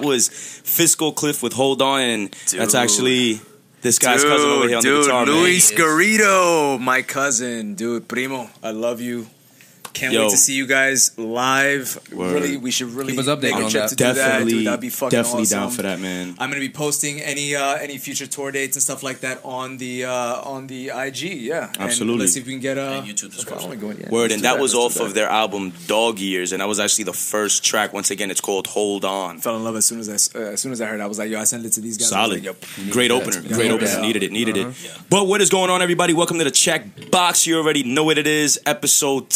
That was Fiscal Cliff with Hold On, and that's actually this guy's cousin over here on dude, the guitar, man. Luis Garrido, my cousin, dude, primo, I love you. Can't Yo. wait to see you guys live. Word. Really, we should really Keep us updated make a on trip that. to do that. Definitely, Dude, that'd be fucking definitely awesome. down for that, man. I'm gonna be posting any uh, any future tour dates and stuff like that on the uh, on the IG. Yeah, And Absolutely. let's see if we can get uh, And YouTube some description. following going. Yeah, Word, let's and do that was off do of their album Dog Years, and that was actually the first track. Once again, it's called Hold On. Fell in love as soon as I uh, as soon as I heard. it. I was like, yo, I sent it to these guys. Solid. like, Great that. opener. Yeah, Great opener. doubt. Needed it. Needed Uh-huh. it. But what is going on, everybody? Welcome to the Chec Box. You already know what it is. Episode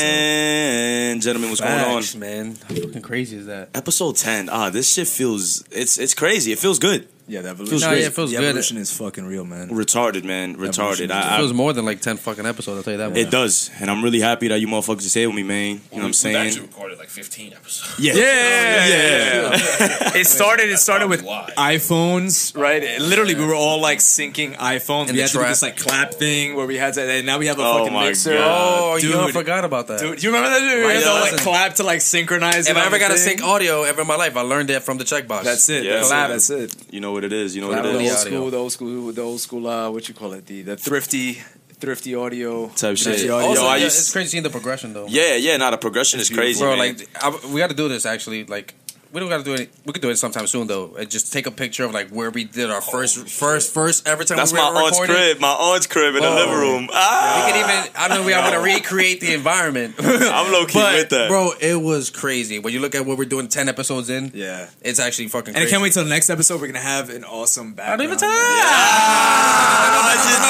10. Gentlemen, what's going on? Man. How fucking crazy is that? Episode 10. Ah, this shit feels, it's it's crazy. It feels good. Yeah, the Feels evolution. great. yeah, it feels the good. evolution is fucking real, man. Retarded, man. Retarded. It I, I, feels more than like ten fucking episodes. I'll tell you that. it much. does. And I'm really happy that you motherfuckers is here with me, man. You know what I'm We've saying? actually recorded like 15 episodes. Yeah. Yeah, yeah. it started. It started with Why? iPhones, right? It- literally, we were all like syncing iPhones. In we the had to do this like clap thing where we had to. And now we have a Oh fucking my mixer. Oh, you know, I forgot about that. Dude, you remember that? Dude? We had to like clap to like synchronize. if I ever got to sync audio ever in my life, I learned that from the Chec Box. That's it. Yeah, clap. that's That's it. You know what it is. You know what with it the the old school, the old school, the old school. Uh, what you call it? The the thrifty, thrifty audio Type shit. Audio. Also, Yo, I yeah, used- it's crazy seeing the progression though. Yeah, yeah. Nah, the progression is crazy, bro. man. Like, I, we got to do this actually. Like, we don't got to do it. We could do it sometime soon though. And just take a picture of like where we did our first, first, first ever time. That's we my were aunt's recording. crib. My aunt's crib in the Oh. living room. Ah, We could even. I don't know. We are gonna recreate the environment. I'm low key but with that. bro, it was crazy. When you look at what we're doing, ten episodes in, Yeah. it's actually fucking. And I can't wait till the next episode. We're gonna have an awesome battle. I don't even tell. Ah, just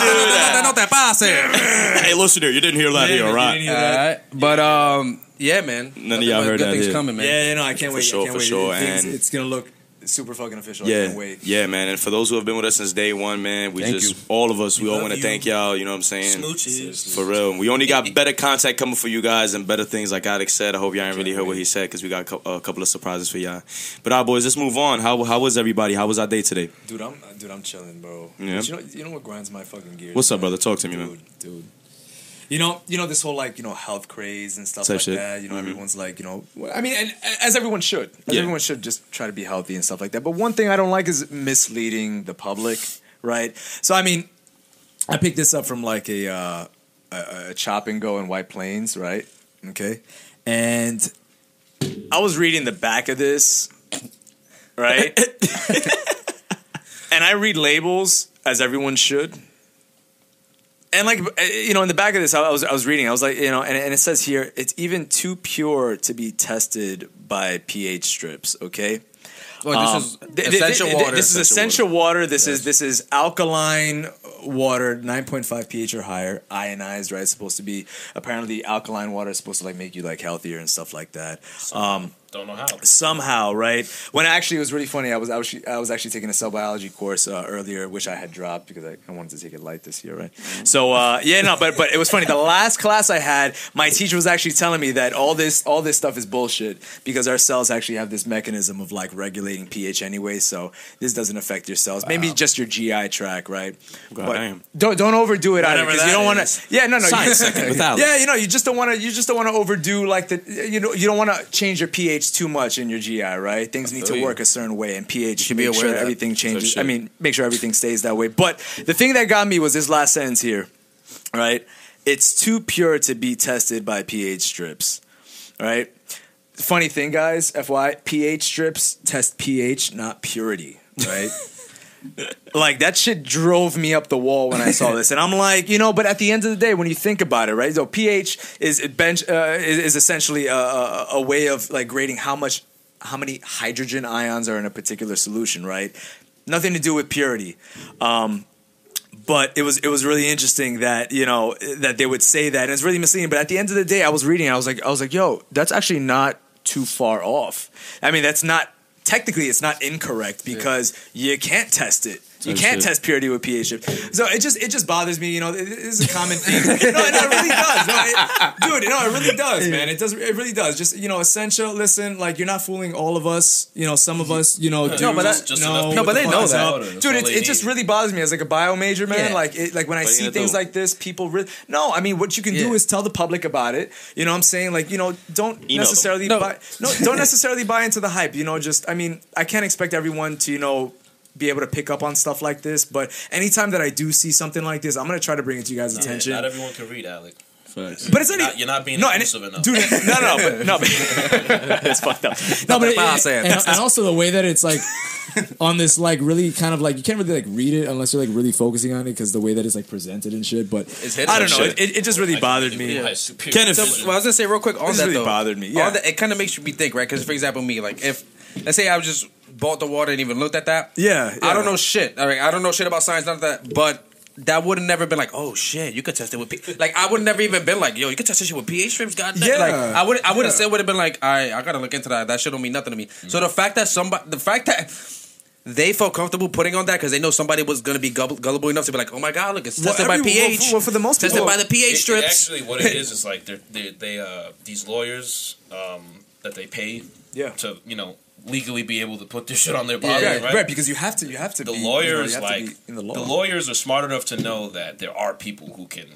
that. No. Hey, listener, you didn't hear that Yeah, here, you right? didn't hear that. right, but um, yeah, man. None of y'all heard good that things here. coming, man. Yeah, no, I can't wait. sure, I can't for wait. sure, Things- and- it's gonna look super fucking official. I Yeah, can't wait. yeah, man. And for those who have been with us since day one, man, we Thank just you. all of us, we, all love want to you. thank y'all. You know what I'm saying? Smooches. For real, we only got better content coming for you guys and better things, like Alex said. I hope y'all ain't really heard what he said because we got a cou- a couple of surprises for y'all. But our boys, let's move on. How how was everybody? How was our day today? Dude, I'm dude, I'm chilling, bro. Yeah. But You know, you know what grinds my fucking gears. What's up, man? brother? Talk to me, dude, man. Dude, you know, you know this whole like you know health craze and stuff like shit. that. You know, Mhm. everyone's like you know, I mean, and as everyone should, as Yeah. everyone should just try to be healthy and stuff like that. But one thing I don't like is misleading the public, right? So I mean, I picked this up from like a uh, a, a chop and go in White Plains, right? Okay, and I was reading the back of this, right? and I read labels as everyone should. And like uh, you know, in the back of this, I was I was reading. I was like, you know, and, and it says here, it's even too pure to be tested by pH strips. Okay, Well, um, this th- is th- Essentia th- water. This is Essentia water. This is this is alkaline water, nine point five pH or higher, ionized. Right, it's supposed to be. Apparently, alkaline water is supposed to like make you like healthier and stuff like that. Um, Don't know how. somehow, right? When actually it was really funny. I was I was, I was actually taking a cell biology course uh, earlier, which I had dropped because I, I wanted to take it light this year, right? So uh, yeah, no, but but it was funny. The last class I had, my teacher was actually telling me that all this all this stuff is bullshit because our cells actually have this mechanism of like regulating pH anyway. So this doesn't affect your cells. Maybe just your GI tract, right? God but damn. don't don't overdo it either Whatever because you don't want to. Yeah, no, no. Science you, second with Alex. yeah, you know, you just don't want to. You just don't want to overdo like the. You know, you don't want to change your pH too much in your GI, right? Things need to you. work a certain way, and pH should be make aware sure that. everything changes. I mean, make sure everything stays that way. But the thing that got me was this last sentence here, right? It's too pure to be tested by pH strips, right? Funny thing, guys, FY, pH strips test pH, not purity, right? like that shit drove me up the wall when I saw this, and I'm like, you know, but at the end of the day, when you think about it, right? So pH is bench uh, is, is essentially a, a, a way of like grading how much how many hydrogen ions are in a particular solution, right? Nothing to do with purity. Um, but it was it was really interesting that you know that they would say that, and it's really misleading. But at the end of the day, I was reading, I was like, I was like, yo, that's actually not too far off. I mean, that's not technically it's not incorrect because you can't test it. You can't shit. test purity with pH strip. So it just it just bothers me. You know, it, it's a common thing. no, no, it really does, no, it, dude. No, it really does, man. It does. It really does. Just you know, Essentia. Listen, like you're not fooling all of us. You know, some of us. You know, do No, but that- just know enough No, but the they know that. up. Dude. It, it just really bothers me as like a bio major, man. Yeah. Like it, like when I What are you see gonna things do? like this, people really no. I mean, what you can do is tell the public about it. You know, what I'm saying like you know, don't Email them. necessarily No. buy no, don't necessarily buy into the hype. You know, just I mean, I can't expect everyone to you know be able to pick up on stuff like this. But anytime that I do see something like this, I'm gonna try to bring it to you guys' attention. Not everyone can read, Alec. Facts. but it's You're not, not, you're not being no, and inclusive it, enough. dude. No, no, no, but no, but it's fucked up. No, but it, Not that and, and also the way that it's like on this like really kind of like you can't really like read it unless you're like really focusing on it because the way that it's like presented and shit. But It's I don't know. shit. It, it just really bothered me. My superior Kenneth, So, well, I was gonna say real quick on This that really though. bothered me, yeah. that- it kind of makes you think, right? Because for example, me, like if let's say I was just bought the water and even looked at that, Yeah, I don't know shit. All right, I don't know shit about science, none of that, but. That would have never been like, oh shit, you could test it with P-. like I would never even been like, yo, you could test this shit with pH strips, goddamn. Yeah. like I would I would have Yeah. said would have been like, all right, I gotta look into that. That shit don't mean nothing to me. So the fact that somebody, the fact that they felt comfortable putting on that because they know somebody was gonna be gullible, gullible enough to be like, oh my god, look, it's Well, tested by pH. well, for- well, for the most tested people- by the pH It- it strips. actually, what it is is like they're, they they uh these lawyers um that they pay Yeah. to you know legally be able to put this shit on their body, Yeah, right? right. Because you have to. You have to. the be, you know, you lawyers like in the law. the lawyers are smart enough to know that there are people who can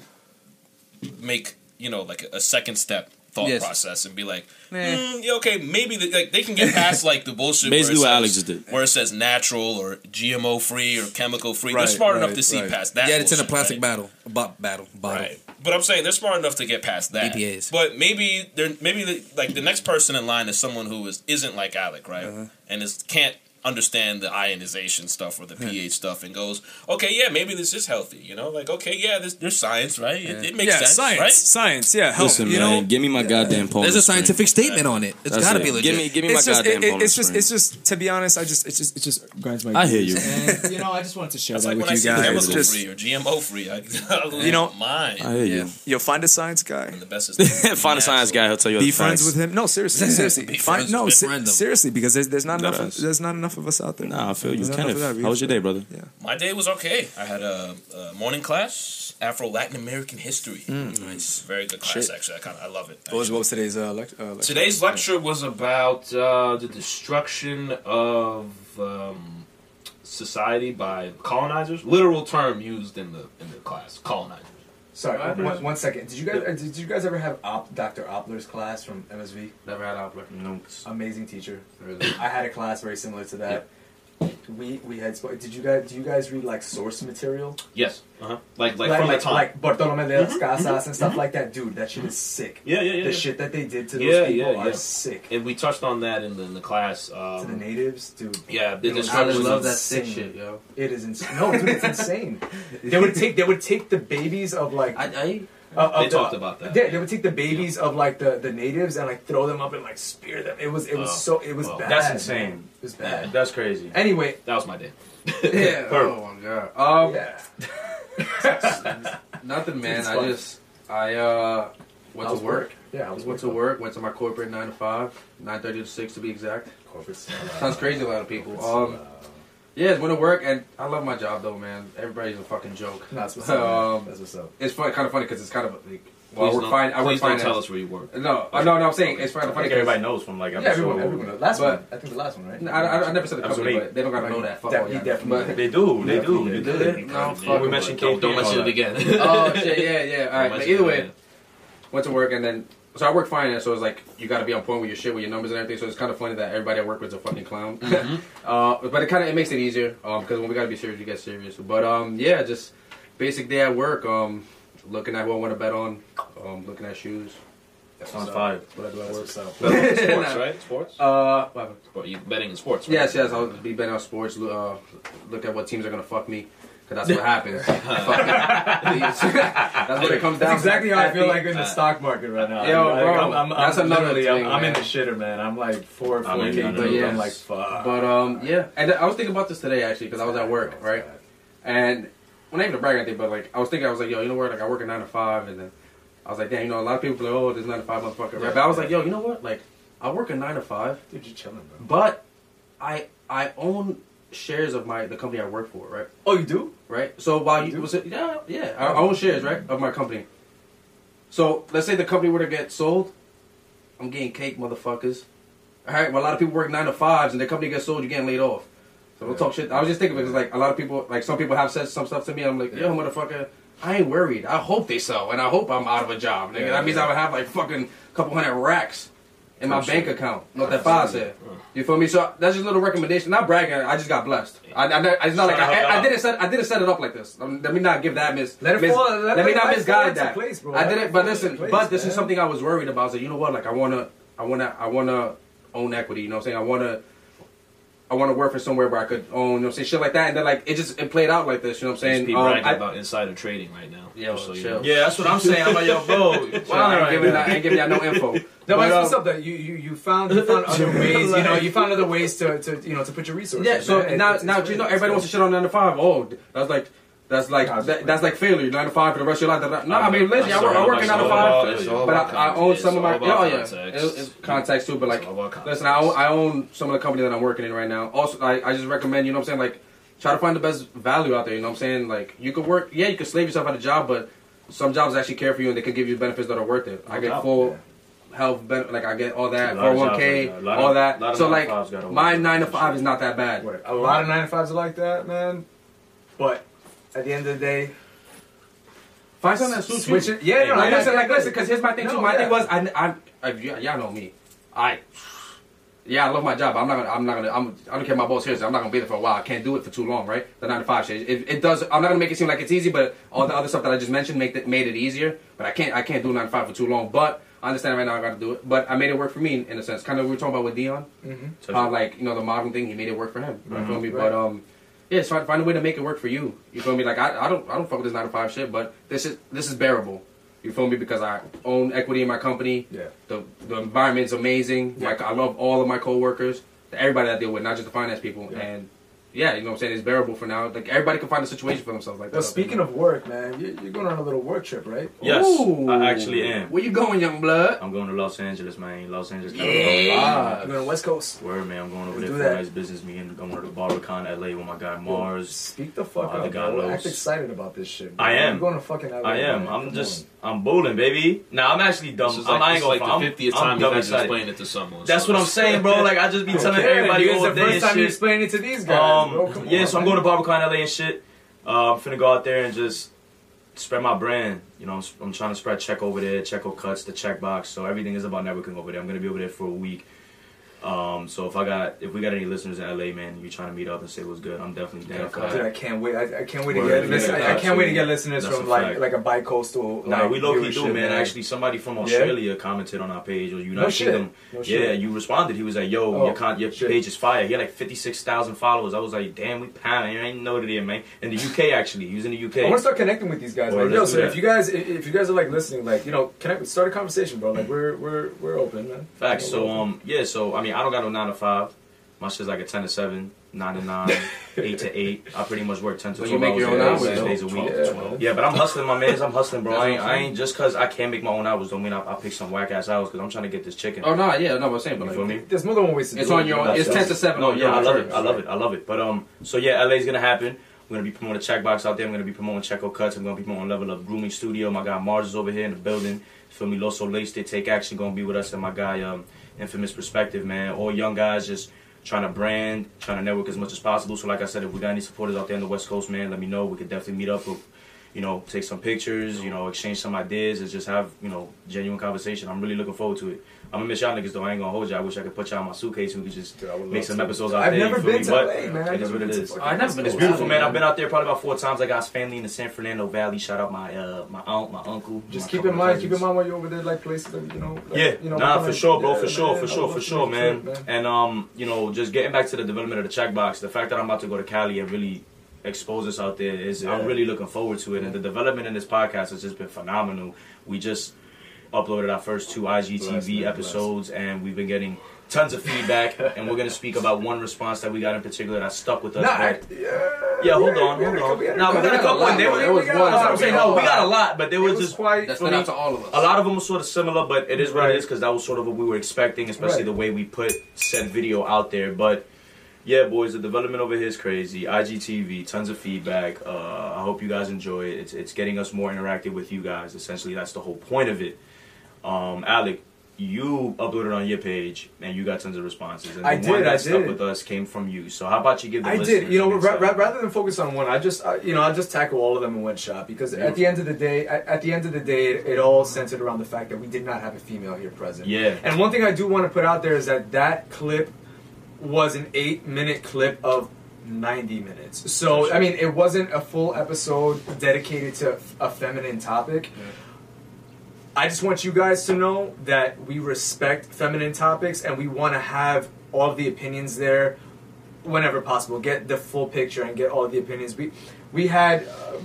make you know like a second step thought Yes. process and be like, Nah. "Hmm, yeah, okay, maybe the, like they can get past like the bullshit. Basically where it Alex says- just did. where it says natural or GMO free or chemical free. Right, they're smart enough to see right. past that. Yeah, it's in a plastic right? battle, bo- battle, bottle. Right. But I'm saying they're smart enough to get past that. BPAs. But maybe they're maybe the, like the next person in line is someone who is isn't like Alec, right? Uh-huh. And is can't understand the ionization stuff or the pH stuff and goes, okay, yeah, maybe this is healthy. You know, like okay, yeah, this, there's science, right? It, it makes yeah, sense, science, right? science. Yeah, help. Listen, you man, know, give me my goddamn poem. There's a spring. scientific statement on it. It's That's got to it. be legit. Give me, give me my it's just, goddamn it, it- poem. it's just, spring. it's just. To be honest, I just, it's just, it just grinds my. I hear you. And, you know, I just wanted to share It's that like with when you see guys. chemical Just, free or GMO free, I, I You know, my mind. I hear you. you'll find a science guy. And the best is Find a science guy. He'll tell you. Be the friends with him. No, seriously, seriously. Be Find, friends- no, se- befriend him. seriously, because there's, there's not enough. There's not enough of us out there. Nah, I feel you, There's Kenneth. of How was your day, brother? Yeah. My day was okay. I had a, a morning class, Afro Latin American history. nice. Very good class, Mm. Shit. actually. I kind of I love it. What was, what was today's uh, lec- uh, lecture? Today's lecture was about uh, the destruction of um, society by colonizers. Literal term used in the in the class. Colonizers. Sorry, What happened? one, one second. Did you guys uh, did you guys ever have Op, Dr. Oppler's class from MSV? Never had Opler. No. Amazing teacher. Really? I had a class very similar to that. We we had spo- did you guys do you guys read like source material Yes. Uh huh. Like like, like from like, the time. like Bartolome de las Casas and stuff like that? Dude, that shit is sick. yeah, yeah, yeah. The yeah. shit that they did to those Yeah, people yeah, are yeah. sick. And we touched on that in the, in the class. to the Um, natives, dude. yeah, the It destruction love of that sick shit, yo. It is insane. No, dude, it's insane. They would take they would take the babies of like I, I uh, of They the- talked about that. Yeah, they would take the babies of like the, the natives and like throw them up and like spear them. It was it was Oh. so it was Oh. bad. That's insane. It was bad. that's crazy. Anyway, That was my day. Yeah. oh my god. Um, yeah. nothing, man. I just I uh went How's to work. Yeah, I was Went to work. Went to my corporate nine to five, nine thirty to six to be exact. Corporate. Sounds crazy a lot of people. Um, yeah, went to work, and I love my job though, man. Everybody's a fucking joke. That's what's up. man. Um, That's what's up. It's fun, kind of funny because it's kind of like well, I Please work don't, fine. I work don't finance. tell us where you work. No, uh, no, no. I'm saying it's kind I of funny. think everybody 'cause- knows from like Yeah, everyone, everyone knows. Last But- one. I think the last one, right? I, I, I never said the Episode company, eight. but they don't gotta know that. Fuck all he y'all. definitely But- did. They do, they do. They They do. do. No, We fuck. mentioned Don't, KP. don't mention and it that. again. oh shit, yeah, yeah. All right, but either way, went to work and then so I work finance, so it's like you got to be on point with your shit, with your numbers and everything. So it's kind of funny that everybody I work with is a fucking clown. uh, but it kind of it makes it easier because when we got to be serious, we get serious. But um, yeah, just basic day at work. Um, looking at what I want to bet on. Um, looking at shoes. That Sounds fire. What I do at work. Sports, right? Sports. Uh, what happened? Or you betting in sports? Right? Yes, yes. I'll be betting on sports. Uh, look at what teams are gonna fuck me. Cause that's what happens. that's what it comes down. That's exactly to. how I feel like in the stock market right now. Yo, Like, bro, I'm, I'm, I'm that's another thing, I'm, I'm in the shitter, man. I'm like four, I'm 401k but yes. I'm like, fuck. But um, yeah, and I was thinking about this today actually because I was at work, right? And well, not even to brag or anything, but like I was thinking, I was like, yo, you know what? Like I work a nine to five, and then I was like, damn, you know, a lot of people be like, oh, this nine to five motherfucker, right? But I was like, yo, you know what? Like I work a nine to five, Dude, you're chilling, bro. but I I own shares of my the company I work for, right? Oh, you do? Right? So while you was it, yeah yeah I, own shares right of my company. So let's say the company were to get sold, I'm getting cake, motherfuckers. All right, well a lot of people work nine to fives and the company gets sold, you're getting laid off. So don't talk shit. I was just thinking because like a lot of people, like some people have said some stuff to me. I'm like, yo, motherfucker, I ain't worried. I hope they sell, and I hope I'm out of a job. Nigga. that means I would have like fucking couple hundred racks in my bank account. Not that five said. You feel me? So that's just a little recommendation. Not bragging. I just got blessed. I, I, I- it's not like I, I didn't set. I didn't set it up like this. Um, let me not give that miss. Let it mis- fall- let- let me not life fall misguide that. place, bro. I didn't. it But listen. place, but this man. is something I was worried about. So you know what? Like I wanna. I wanna. I wanna own equity. You know what I'm saying? I wanna. I want to work for somewhere where I could own, you know what I'm saying, shit like that. And then, like, it just it played out like this, you know what I'm saying? be Um, bragging I- about insider trading right now. Yeah, so you Yeah, that's what I'm saying. I'm like, yo, bro. So I ain't giving that- I ain't giving y'all no info. No, But, but what's um, up? That you, you you found you found other ways. You know, you found other ways to, to you know to put your resources. Yeah, so man. now, It's- now it's you know everybody wants to shit on nine to five. Oh, that's like that's like that, that's like failure. Nine to five for the rest of your life. No, I mean literally, I It's work, I all work in nine to five, it's but I, I own some of my. Oh yeah, context. It- it's context too. But like, It's all about context. listen, I own, I own some of the company that I'm working in right now. Also, I, I just recommend you know what I'm saying like try to find the best value out there. You know what I'm saying like you could work. Yeah, you could slave yourself at a job, but some jobs actually care for you and they can give you benefits that are worth it. I get doubt, full. Health benefit, like I get all that, A lot of 401k, jobs oh like that. A lot of- all that. of So like, to fives gotta my nine to five is not that bad. Word. A lot of nine to fives are like that, man. But at the end of the day, Find something that suits switch you. it. Yeah, no, Like, I listen, like, listen, because here's my thing too. My yeah. thing was, I, I, y'all know me. I, yeah, I love my job. I'm not gonna, I'm not gonna, I'm, I don't care my boss hears it. I'm not gonna be there for a while. I can't do it for too long, right? The nine to five shit. It, it does. I'm not gonna make it seem like it's easy, but all the other stuff that I just mentioned make it, made it easier. But I can't, I can't do nine to five for too long. But I understand right now I got to do it. But I made it work for me in, a sense. Kind of we were talking about with Dion, how like you know the modeling thing. He made it work for him. You feel me? But um. Yeah, so I find a way to make it work for you. You feel me? Like I, I don't I don't fuck with this nine to five shit, but this is this is bearable. You feel me? Because I own equity in my company. Yeah. The the environment's amazing. Like I love all of my coworkers, everybody I deal with, not just the finance people. Yeah. And yeah, you know what I'm saying? It's bearable for now. Like everybody can find a situation for themselves like that. well, speaking of work, man, you, you're going on a little work trip, right? Yes, Ooh. I actually am. Where you going, young blood? I'm going to Los Angeles, man. Los Angeles, Yeah. California. Ah, you're going to West Coast. Word, man. I'm going over Let's there do for a that. nice business meeting. I'm going to BarberCon LA with my guy Mars. Speak the fuck up, guy bro. Act excited about this shit. Bro. I am. You're going to fucking LA. I am. man. I'm Come just, on. I'm bowling, baby. Now I'm actually dumb. This is I'm, like, I ain't gonna like I'm, the fiftieth I'm time you've had to explain it to someone. That's so what I'm saying, bro. Like I just be telling Okay, everybody it's the first and time you shit. explain it to these guys, bro. Um, Come yeah, on, so I'm man. going to BarberCon LA and shit. Uh, I'm finna go out there and just spread my brand. You know, I'm, I'm trying to spread check over there, Checo cuts, the check box. So everything is about networking over there. I'm gonna be over there for a week. Um, so if I got if we got any listeners in LA, man, you trying to meet up and say what's good, I'm definitely down for Dude. I can't wait. I, I can't wait to get yeah, listen, I, I can't wait to get listeners That's from a like fact. like a bi-coastal. Nah, like, we low key do, man. Actually, somebody from Australia commented on our page or United No. Kingdom. No yeah, you responded. He was like, "Yo, Oh, your con- your page is fire." He had like fifty six thousand followers. I was like, "Damn, we pounding. I ain't know here, man." In the UK, actually, he was in the UK. I want to start connecting with these guys. Word, Like, yo, so if you guys, if if you guys are like listening, like, you know, connect, start a conversation, bro. Like, we're we're we're open, man. Facts. So um yeah, so I mean I don't got no nine to five. My shit's like a ten to seven, nine to nine, eight to eight. I pretty much work ten to So twelve you make hours your a own day, hours, six though. days a week. Yeah, man. Yeah, but I'm hustling, my man. I'm hustling, bro. I ain't, I'm I ain't just cause I can't make my own hours don't mean I, I pick some whack ass hours because I'm trying to get this chicken. Oh no, yeah, no, I'm saying, but You feel like, me? There's more than one way to it's do on it, your you know? own. It's ten to seven. No, on yeah, your I love terms. it. I love it. I love it. But um, so yeah, LA's gonna happen. We're gonna be promoting Chec Box out there. I'm gonna be promoting Checo Cuts. I'm gonna be promoting Level Up Grooming Studio. My guy Mars is over here in the building. Feel me? Loso Lace they take action. Gonna be with us and my guy um, Infamous Perspective, man. All young guys just trying to brand, trying to network as much as possible. So like I said, if we got any supporters out there on the West Coast, man, let me know. We could definitely meet up. You know, take some pictures. You know, exchange some ideas and just have you know genuine conversation. I'm really looking forward to it. I'm gonna miss y'all niggas though. I ain't gonna hold you. I wish I could put y'all in my suitcase and we could just Dude, make some to. episodes out I've there. never you feel been me? to But LA, man. I've It is never what it been to is. fucking I've never been It's beautiful, man. I've been out there probably about four times. I got family in the San Fernando Valley. Shout out my uh, my aunt, my uncle. Just my keep in mind, keep in mind while you're over there, like places that you know. Like, Yeah, you know, nah, for sure, bro, yeah, for sure, man, for sure, for sure, make a man. And um, you know, just getting back to the development of the Chec Box, the fact that I'm about to go to Cali and really expose us out there is Yeah. I'm really looking forward to it. And the development in this podcast has just been phenomenal. We just uploaded our first two IGTV Bless, man, episodes, and we've been getting tons of feedback. and we're gonna speak about one response that we got in particular that stuck with us. Nah, I- yeah, yeah, hold on, hold couple- we on. had a Nah, we got a couple. and they were- There was got- one. What I'm saying. No, we got a lot. lot, but there was, was just quite- That for stood me, out to all of us. a lot of them were sort of similar, but it is what Right. it is because that was sort of what we were expecting, especially Right. the way we put said video out there. But Yeah, boys, the development over here is crazy. IGTV, tons of feedback. Uh, I hope you guys enjoy it. It's, it's getting us more interactive with you guys. Essentially, that's the whole point of it. Um, Alec, you uploaded on your page and you got tons of responses. And I the one that I stuck did. with us came from you. So how about you give the I did. You know, some ra- ra- rather than focus on one, I just, I, you know, I just tackle all of them in one shot because at the end of the day, at, at the end of the day, it, it all centered around the fact that we did not have a female here present. Yeah. And one thing I do want to put out there is that that clip was an eight-minute clip of 90 minutes. So I mean, it wasn't a full episode dedicated to a feminine topic. I just want you guys to know that we respect feminine topics and we want to have all the opinions there whenever possible. Get the full picture and get all the opinions. We we had, uh,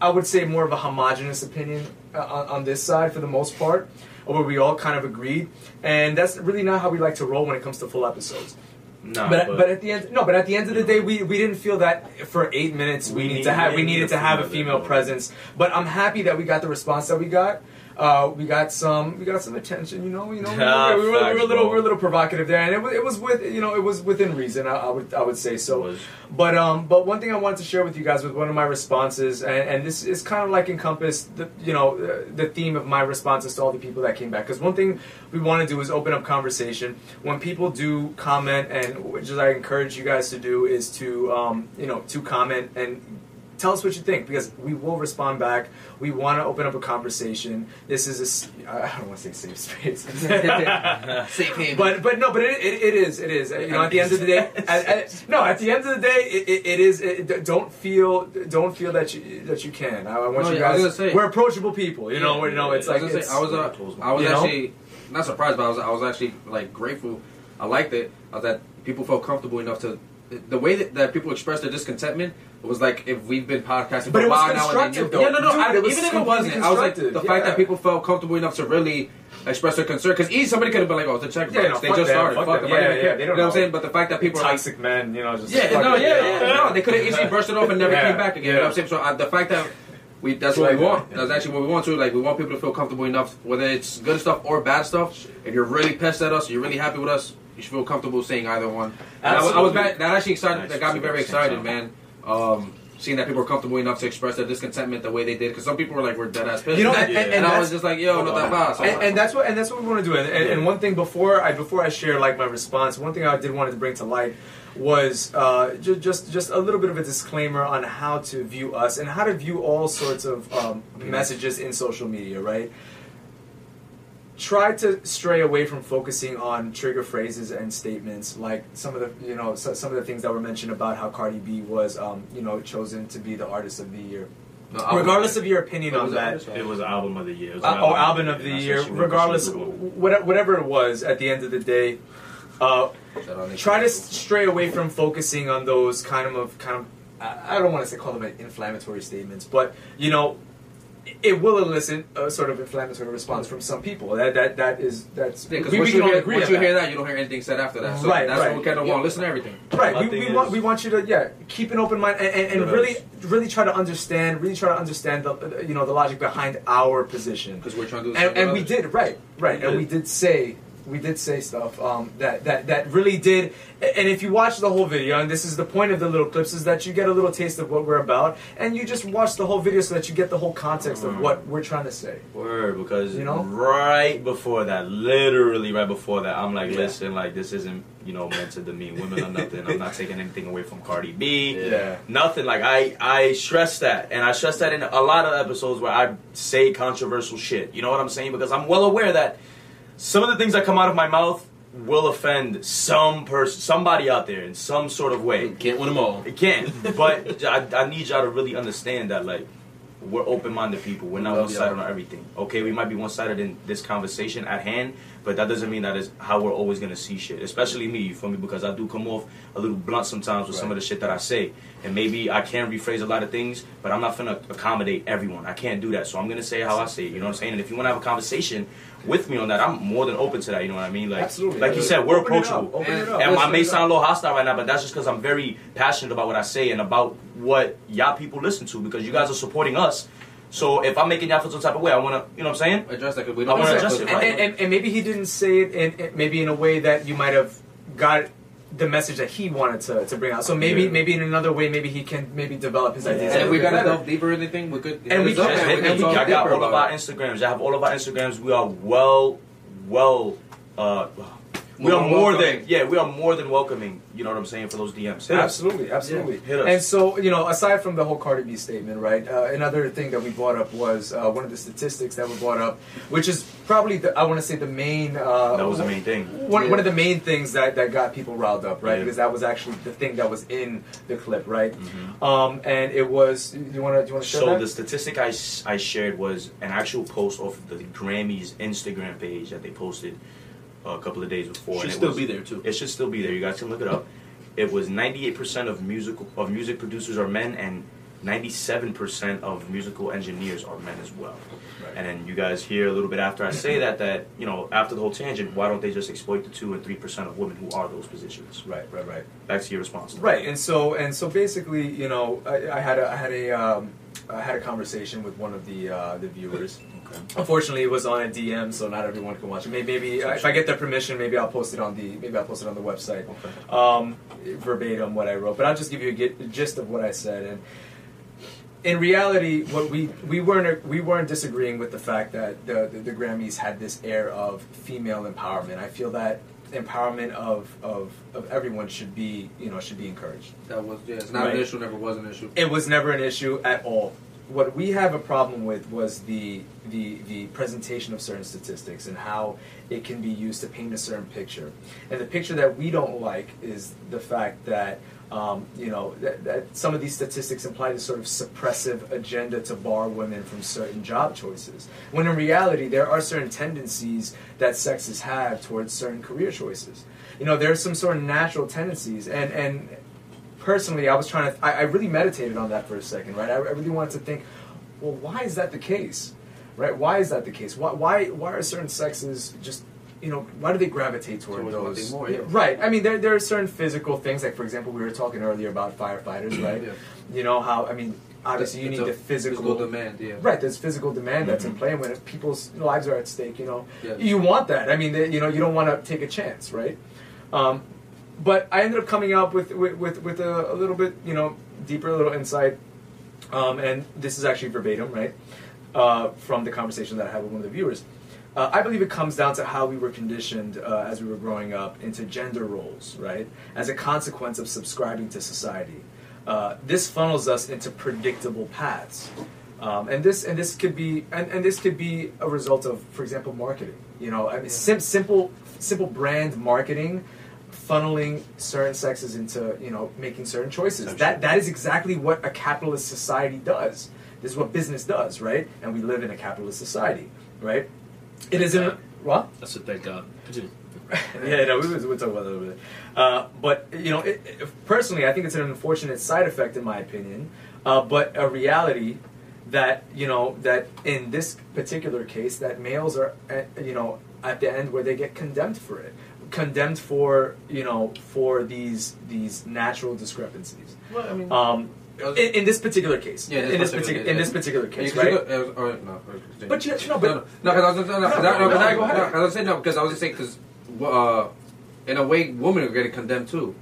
I would say, more of a homogenous opinion uh, on, on this side for the most part, where we all kind of agreed, and that's really not how we like to roll when it comes to full episodes. Nah, But, but at the end, no. But at the end of the day, we, we didn't feel that for eight minutes we, We need need- to have we needed to have a female presence. But I'm happy that we got the response that we got. Uh, we got some we got some attention. You know, you know, we were, Ah, we were, we were a little we were a little provocative there, and it was it was with you know it was within reason. I, I would I would say so. But um, but one thing I wanted to share with you guys with one of my responses, and, and this is kind of like encompassed the you know uh, the theme of my responses to all the people that came back. Because one thing we want to do is open up conversation. When people do comment, and which is I encourage you guys to do, is to um, you know to comment and tell us what you think because we will respond back. We want to open up a conversation. This is a I don't want to say safe space. Safe haven. But but no, but it, it, it is it is you know at the end of the day at, at, no at the end of the day it, it, it is it, don't feel don't feel that you that you can I, I want No, you yeah, was guys gonna say- we're approachable people you know Yeah, we're- you know it's yeah, like I was, it's, say, I was, uh, I was You know? actually not surprised, but I was, I was actually like grateful. I liked it. I was that people felt comfortable enough to. The way that, that people expressed their discontentment was like if we've been podcasting But for it a while now. and they knew- though. Yeah, no, no. Dude, I, it even if it wasn't, I was like the constructive, fact that people felt comfortable enough to really express their concern. Because easy, somebody could have been like, "Oh, it's a check Yeah, no, they just started. fuck Fuck them. I Yeah, yeah, they You don't know what I'm saying? But the fact that people are like, toxic men you know just yeah, no, it, yeah, yeah, no, they could have easily burst it off and never came back again. You know what I'm saying? So uh, the fact that we that's what we want. That's actually what we want to. Like we want people to feel comfortable enough, whether it's good stuff or bad stuff. If you're really pissed at us, you're really happy with us, you should feel comfortable saying either one. I was, I was that actually excited. That got me very excited, man. Um, seeing that people were comfortable enough to express their discontentment the way they did, because some people were like, "We're dead ass pissed." You know, and, and- and- I was just like, "Yo, no that boss." and, and that's what and that's what we want to do. And, one thing before I before I share like my response, one thing I did wanted to bring to light was uh, ju- just just a little bit of a disclaimer on how to view us and how to view all sorts of um, messages in social media. Right. Try to stray away from focusing on trigger phrases and statements like some of the you know so, some of the things that were mentioned about how Cardi B was um, you know chosen to be the artist of the year. No, Regardless of your opinion on that, It was album of the year. It uh, an or album of the year, regardless, she was cool. what- whatever it was. At the end of the day, uh, Shout out Nick try to stray away from focusing on those kind of kind of. I don't want to say call them inflammatory statements, but you know, it will elicit a sort of inflammatory response from some people. That that that is that's Yeah, because we, once, we you, can all hear, agree once you that. hear that, you don't hear anything said after that. So Right, that's right. what we kind of Yeah. want. Listen to everything. Right, My we, thing we want we want you to yeah keep an open mind and, and, and Yes. really really try to understand really try to understand the you know the logic behind our position Because we're trying to do the and, same and with we did right right We and we did say we did say stuff um, that, that that really did and if you watch the whole video and this is the point of the little clips is that you get a little taste of what we're about and you just watch the whole video so that you get the whole context of what we're trying to say Word, because You know? right before that, literally right before that, I'm like, Yeah. listen, like this isn't, you know, meant to demean women or nothing. I'm not taking anything away from Cardi B. Yeah. Nothing. Like I, I stress that, and I stress that in a lot of episodes where I say controversial shit. You know what I'm saying? Because I'm well aware that some of the things that come out of my mouth will offend some person, somebody out there in some sort of way. Can't win them all. It can't. but I, I need y'all to really understand that, like, we're open-minded people. We're not oh, one-sided on everything. Okay, we might be one-sided in this conversation at hand, but that doesn't mean that is how we're always gonna see shit. Especially me, you feel me? Because I do come off a little blunt sometimes with some of the shit that I say, and maybe I can rephrase a lot of things, but I'm not gonna accommodate everyone. I can't do that, so I'm gonna say how I say it. You know what I'm saying? And if you wanna have a conversation with me on that, I'm more than open to that. You know what I mean? Like, Absolutely. like you said, we're Open it up. approachable. Open it And- up. And I may sound a little hostile right now, but that's just because I'm very passionate about what I say and about what y'all people listen to because you guys are supporting us. So if I'm making y'all feel some type of way, I want to, you know what I'm saying? address that because we don't wanna address it, and, right? and, and, and maybe he didn't say it in, in maybe in a way that you might have got the message that he wanted to, to bring out. So maybe Yeah. maybe in another way, maybe he can maybe develop his ideas. And if we gotta better. delve deeper or anything, we could. And we hit us can- up Just hit and we talk I got all of our. Instagrams. I have all of our Instagrams. We are well, well. Uh, we are More more welcoming. than yeah. We are more than welcoming. You know what I'm saying for those DMs. Hit us. Absolutely, absolutely. Yeah, hit us. And so, you know, aside from the whole Cardi B statement, right? Uh, another thing that we brought up was uh, one of the statistics that were brought up, which is probably the, I want to say the main. Uh, That was the main thing. One, one of the main things that, that got people riled up, right? Yeah. Because that was actually the thing that was in the clip, right? Um, and it was. You want to? You want to share So that? the statistic I, I shared was an actual post off the Grammys Instagram page that they posted a couple of days before. Should and it still was- be there too. It should still be there. You guys can look it up. It was 98% of musical of music producers are men, and 97% of musical engineers are men as well. Right. And then you guys hear a little bit after I say that that you know after the whole tangent, why don't they just exploit the two and three percent of women who are those positions? right, right, right. Back to your response. Right, and so and so basically, you know, I, I had a I had a um, I had a conversation with one of the uh, the viewers. Unfortunately, it was on a DM, so not everyone can watch it. Maybe, maybe uh, if I get their permission, maybe I'll post it on the maybe I'll post it on the website, um, verbatim what I wrote. But I'll just give you a gi- gist of what I said. And in reality, what we we weren't we weren't disagreeing with the fact that the, the the Grammys had this air of female empowerment. I feel that empowerment of of of everyone should be you know should be encouraged. That was yeah. It's not Right. an issue. Never was an issue. It was never an issue at all. What we have a problem with was the the the presentation of certain statistics and how it can be used to paint a certain picture. And the picture that we don't like is the fact that um, you know that, that some of these statistics imply this sort of suppressive agenda to bar women from certain job choices. When in reality, there are certain tendencies that sexes have towards certain career choices. You know, there are some sort of natural tendencies, and and personally, I was trying to, I, I really meditated on that for a second, right? I, I really wanted to think, well, why is that the case, right? Why is that the case? Why, why, why are certain sexes just, you know, why do they gravitate toward Towards those? more, yeah. Right. I mean, there, there are certain physical things, like for example, we were talking earlier about firefighters, right? Yeah. You know how, I mean, obviously you need a the physical, physical demand. Yeah. Right, there's physical demand that's Mm-hmm. in play when people's lives are at stake. You know, Yeah. you want that. I mean, they- you know, you don't want to take a chance, right? Um, but I ended up coming up with with with, with a, a little bit, you know, deeper little insight. Um, and this is actually verbatim, right, uh, from the conversation that I had with one of the viewers. Uh, I believe it comes down to how we were conditioned uh, as we were growing up into gender roles, right? As a consequence of subscribing to society, uh, this funnels us into predictable paths, um, and this and this could be and, and this could be a result of, for example, marketing. You know, I mean, sim- simple simple brand marketing funneling certain sexes into you know making certain choices. That that is exactly what a capitalist society does. This is what business does, right? And we live in a capitalist society, right? It isn't what? I a thank God. Continue. yeah, no, we will we'll talk about that a little bit. Uh, but you know, it, it- personally, I think it's an unfortunate side effect, in my opinion, uh, but a reality that you know that in this particular case, that males are, at, you know, at the end where they get condemned for it, condemned for you know for these these natural discrepancies. Well, I mean, Um, in, in this particular case, Yeah, in this particular particular case, in this yeah. particular Yeah, right? go- it was- oh, no. But you, no, but no, no, no, because I was, no, 'cause I- no, No, 'cause I- go no, ahead. 'cause I was saying no, because I was just saying because, uh, in a way, women are getting condemned too.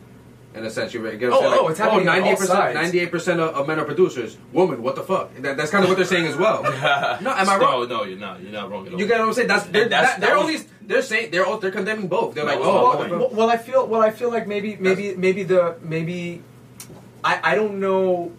In a sense, you're getting Oh, oh, it's happening on 98%, sides. 98% of, of men are producers. Woman, what the fuck? That, that's kind of what they're saying as well. no, am I wrong? No, no, you're not. You're not wrong at all. You get what I'm saying? That's they're, That's- that, they're that was- only they're saying they're all, they're condemning both. They're like, was oh, the well, point. well, well, I feel well. I feel like maybe maybe maybe the maybe I I don't know.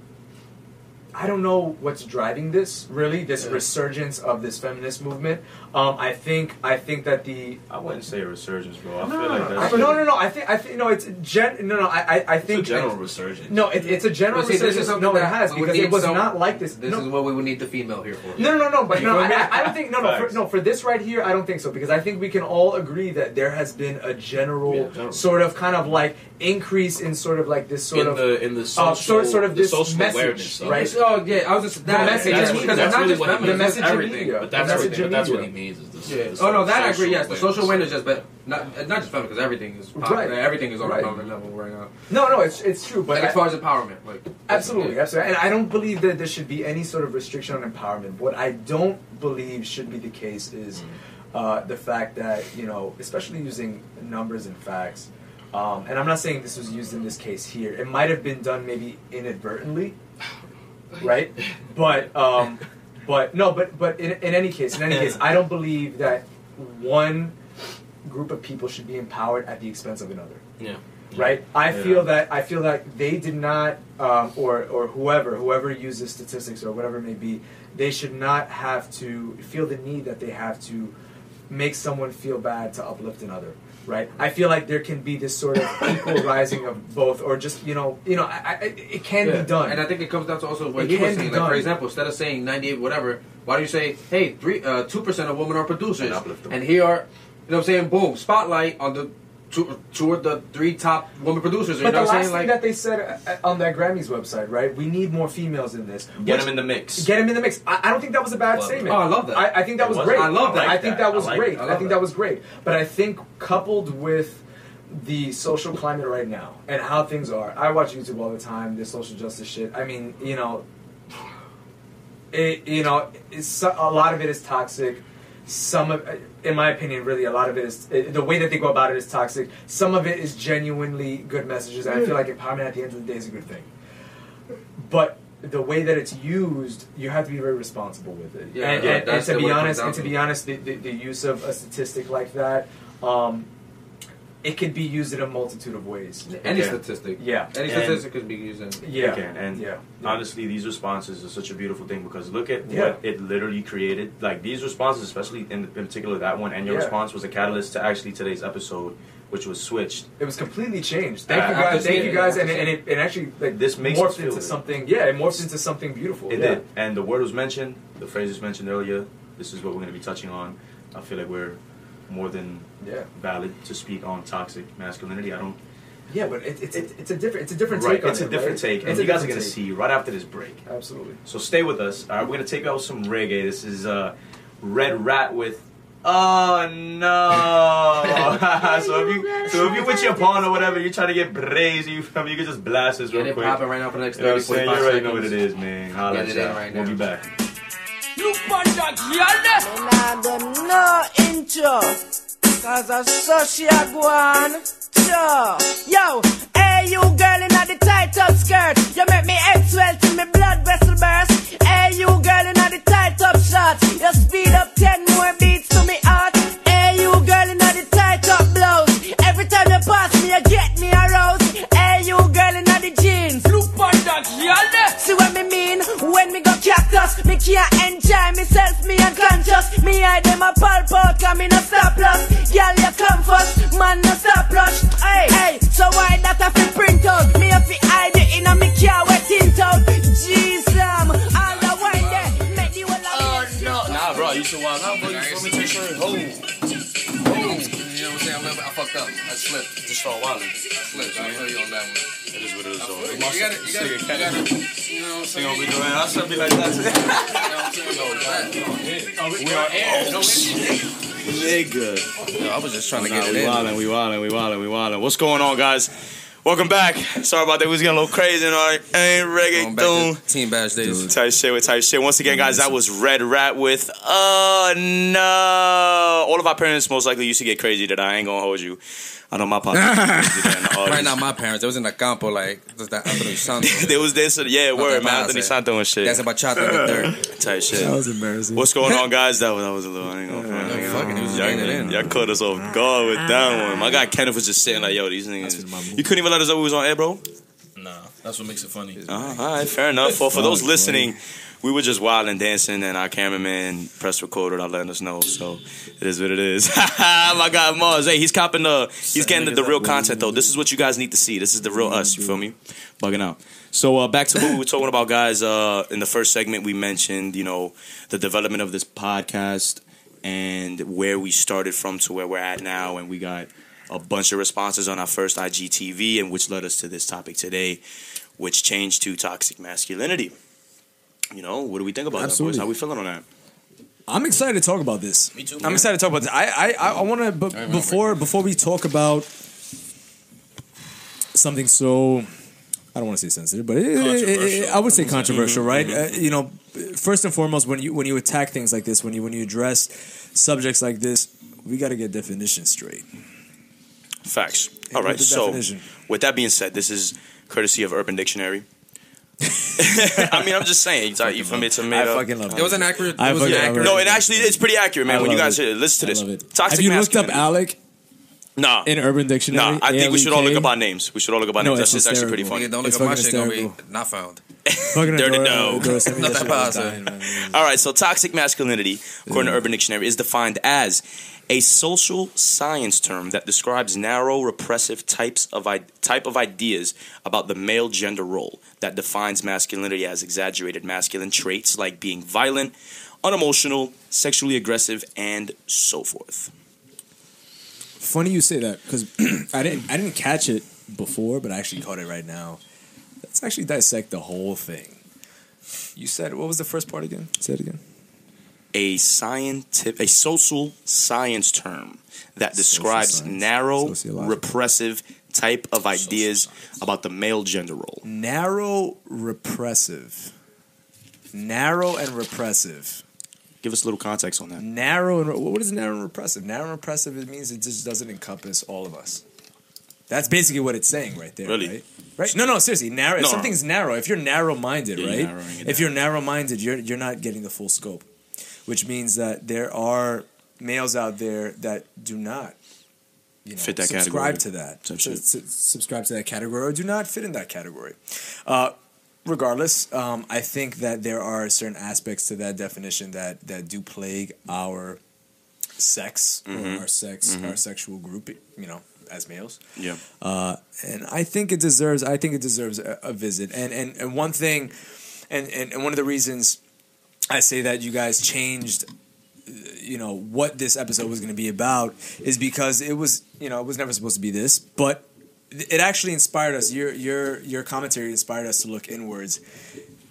I don't know what's driving this really this Yeah. resurgence of this feminist movement. Um, I think I think that the I wouldn't say a resurgence, bro. I no feel no like no, that's I, no no no I think I think no it's gen no no I I, I it's a think general resurgence. no it, it's a general see, resurgence. No, it has because it was some- not like this. This no, is what we would need the female here for. No, no, no, no. But no, I. I I don't think no, no, for, no. For this right here, I don't think so because I think we can all agree that there has been a general, Yeah, general. sort of kind of like increase in sort of like this sort in of the in the social uh, sort, sort of the this social message, awareness, of right? it. Oh yeah, I was just that, message that's, in because media. it's That's not really just what it the it's message in everything. media. But that's The what, message but that's what he means is this. Yeah. this Oh no, that I agree. Yes, the social awareness. awareness, just but not not just feminine because everything is pop- Right. everything is on Right. a common level right now. No, no, it's it's true, but Like I- as far as empowerment, like Absolutely, yeah. absolutely. And I don't believe that there should be any sort of restriction on empowerment. What I don't believe should be the case is uh, the fact that, you know, especially using numbers and facts, um, and I'm not saying this was used in this case here. It might have been done maybe inadvertently, right? But um, but no, but but in, in any case, in any case, I don't believe that one group of people should be empowered at the expense of another Yeah. right? I Yeah. feel that I feel that they did not, um, or or whoever whoever uses statistics or whatever it may be, they should not have to feel the need that they have to make someone feel bad to uplift another. Right? I feel like there can be this sort of equal rising of both, or just you know, you know, I, I, it can Yeah. be done. And I think it comes down to also what It he was saying. Like done. for example, instead of saying ninety eight whatever, why do you say, hey, three uh two percent of women are producers, And and here are, you know, what I'm saying, boom, spotlight on the two, two of the three top women producers. You but know the what I'm last saying? thing Like, that they said uh, on that Grammys website, right? We need more females in this. Get Which- them in the mix. Get them in the mix. I, I don't think that was a bad Love statement. it. Oh, I love that. I, I think that It was was- great. I love that. I, I think that that. was I like great. that. I I, think that. that was great. But I think coupled with the social climate right now and how things are, I watch YouTube all the time. This social justice shit. I mean, you know, it, you know, it's, a lot of it is toxic. Some of, in my opinion, really a lot of it is the way that they go about it is toxic. Some of it is genuinely good messages, and I feel like empowerment at the end of the day is a good thing. But the way that it's used, you have to be very responsible with it. Yeah, and, yeah, and, and to the- be what it honest, and to to. be honest, the, the, the use of a statistic like that, um, it can be used in a multitude of ways. any Yeah. statistic. Yeah. Any And- statistic can be used in. Yeah. Again, and yeah. honestly, these responses are such a beautiful thing because look at Yeah. what it literally created. Like these responses, especially in, in particular that one, and your Yeah. response was a catalyst to actually today's episode, which was switched. It was completely changed. Thank Uh, you guys. Thank seeing you guys, and, and it, it actually like This makes morphed into it. something. Yeah, it morphed into something beautiful. It yeah. did, and the word was mentioned. The phrase was mentioned earlier. This is what we're going to be touching on. I feel like we're more than Yeah. valid to speak on toxic masculinity. I don't. Yeah, but it, it's it's it's a different it's a different right, take on it's a it, different right? take, and It's a you guys are going to take. see right after this break. Absolutely. So stay with us. All right, we're gonna take out some reggae. This is uh, Red Rat with. Oh no! so if you so if you with your pawn or whatever, you're trying to get brazy, you feel? You can just blast this real quick. Get it quick. popping right now for the next You know what 30, I'm saying? You already know what it is, man. Holla Get at it in y'all. right We'll be back. Look on that girl. Me nah do no intro Cause I saw she a go on Sure. Yo, hey you girl in the tight up skirt. You make me head swell till me blood vessel burst. Hey you girl in the tight up shorts. You speed up ten more beats to me heart Me can't enjoy myself, me unconscious Me hide them a pulp out, cause me no stop loss. Girl, you come first, man no stop rush. Hey, hey, so why that I fi print out? Me have fi hide it in a me car wet tint out Jeez, um, all the wine there Make the whole of me Nah, bro, you should wild out, slipped. Just start wilding. I slipped. I feel you on that one. It is what it is. though. You gotta, you gotta, you gotta, you know what I'm saying? Gonna be doing. I should be like that. You know what I'm saying? No, that- we are air. No Nigga. Yo, I was just trying to Nah, get it we in. wildin', we wildin', we wildin', we wildin'. What's going on, guys? Welcome back. Sorry about that. We was getting a little crazy and all right. Ain't Going back reggaeton. to Team Bash days. Type shit with type shit. Once again, guys, that was Red Rat with Oh no. All of our parents most likely used to get crazy that I ain't gonna hold you. I know my pops. used to get crazy in the Right now, my parents, it was in the campo, like, just that Anthony Santos. There was this, yeah, word, man. bad, Anthony say. Santo and shit. That's bachata in the third. Type shit. That was embarrassing. What's going on, guys? That was, that was a little. I ain't gonna front. Yeah, fucking, he was y'all, it in. y'all caught us off guard with that one. My guy Kenneth was just sitting like, "Yo, these niggas." You couldn't even let us know we was on air, bro. Nah, that's what makes it funny. Uh, all right, fair enough. For for those listening, we were just wild and dancing, and our cameraman press record without letting us know. So it is what it is. My God, Mars, hey, he's copping the, he's getting the, the real content though. This is what you guys need to see. This is the real us. You feel me? Bugging out. So uh, back to what we were talking about, guys. Uh, in the first segment, we mentioned you know the development of this podcast and where we started from to where we're at now, and we got a bunch of responses on our first IGTV, and which led us to this topic today, which changed to toxic masculinity. You know, what do we think about Absolutely. that, boys? How we feeling on that? I'm excited to talk about this. Me too, I'm man. excited to talk about this. I I I want to but right, before before we talk about something so I don't want to say sensitive, but it, it- it- I would say controversial, right? Uh, you know, first and foremost, when you when you attack things like this, when you when you address subjects like this, we got to get definitions straight. Facts. All right. So, definition. with that being said, this is courtesy of Urban Dictionary. I mean, I'm just saying. It's, you feel me? It's a made I fucking love It was an accurate. It was an accurate. No, it actually it's pretty accurate, man. I when you guys it. hear, listen to I this. love it. Toxic Have you looked up. Alec Nah, in Urban Dictionary? nah. I think we should all look up our names. We should all look up our No, names. it's That's just actually pretty funny. Nigga, don't look It's up my fucking shit. Gonna be not found. Fucking Dirty Adora- no. Adora sent me Not that that shit all the positive. time. All right, so toxic masculinity, according to Urban Dictionary, is defined as a social science term that describes narrow, repressive types of I- type of ideas about the male gender role that defines masculinity as exaggerated masculine traits like being violent, unemotional, sexually aggressive, and so forth. Funny you say that because I didn't I didn't catch it before, but I actually caught it right now. Let's actually dissect the whole thing. You said what was the first part again? Say it again. A scientific, a social science term that describes narrow, repressive type of ideas about the male gender role. Narrow, repressive. Narrow and repressive. Give us a little context on that. Narrow and what is narrow and repressive? Narrow and repressive. It means it just doesn't encompass all of us. That's basically what it's saying right there. Really? Right? Right? No, no, seriously. Narrow. If No. something's narrow, if you're narrow-minded, Yeah, right? narrowing If down. you're narrow-minded, you're you're not getting the full scope, which means that there are males out there that do not. You know, Fit that subscribe category. to that. Su- su- subscribe to that category or do not fit in that category. Uh, regardless, um, I think that there are certain aspects to that definition that that do plague our sex Mm-hmm. or our sex our sexual group. You know, as males. Yeah. Uh, and I think it deserves. I think it deserves a, a visit. And and and one thing, and, and and one of the reasons I say that you guys changed, you know, what this episode was going to be about is because it was, you know, it was never supposed to be this, but it actually inspired us. Your your your commentary inspired us to look inwards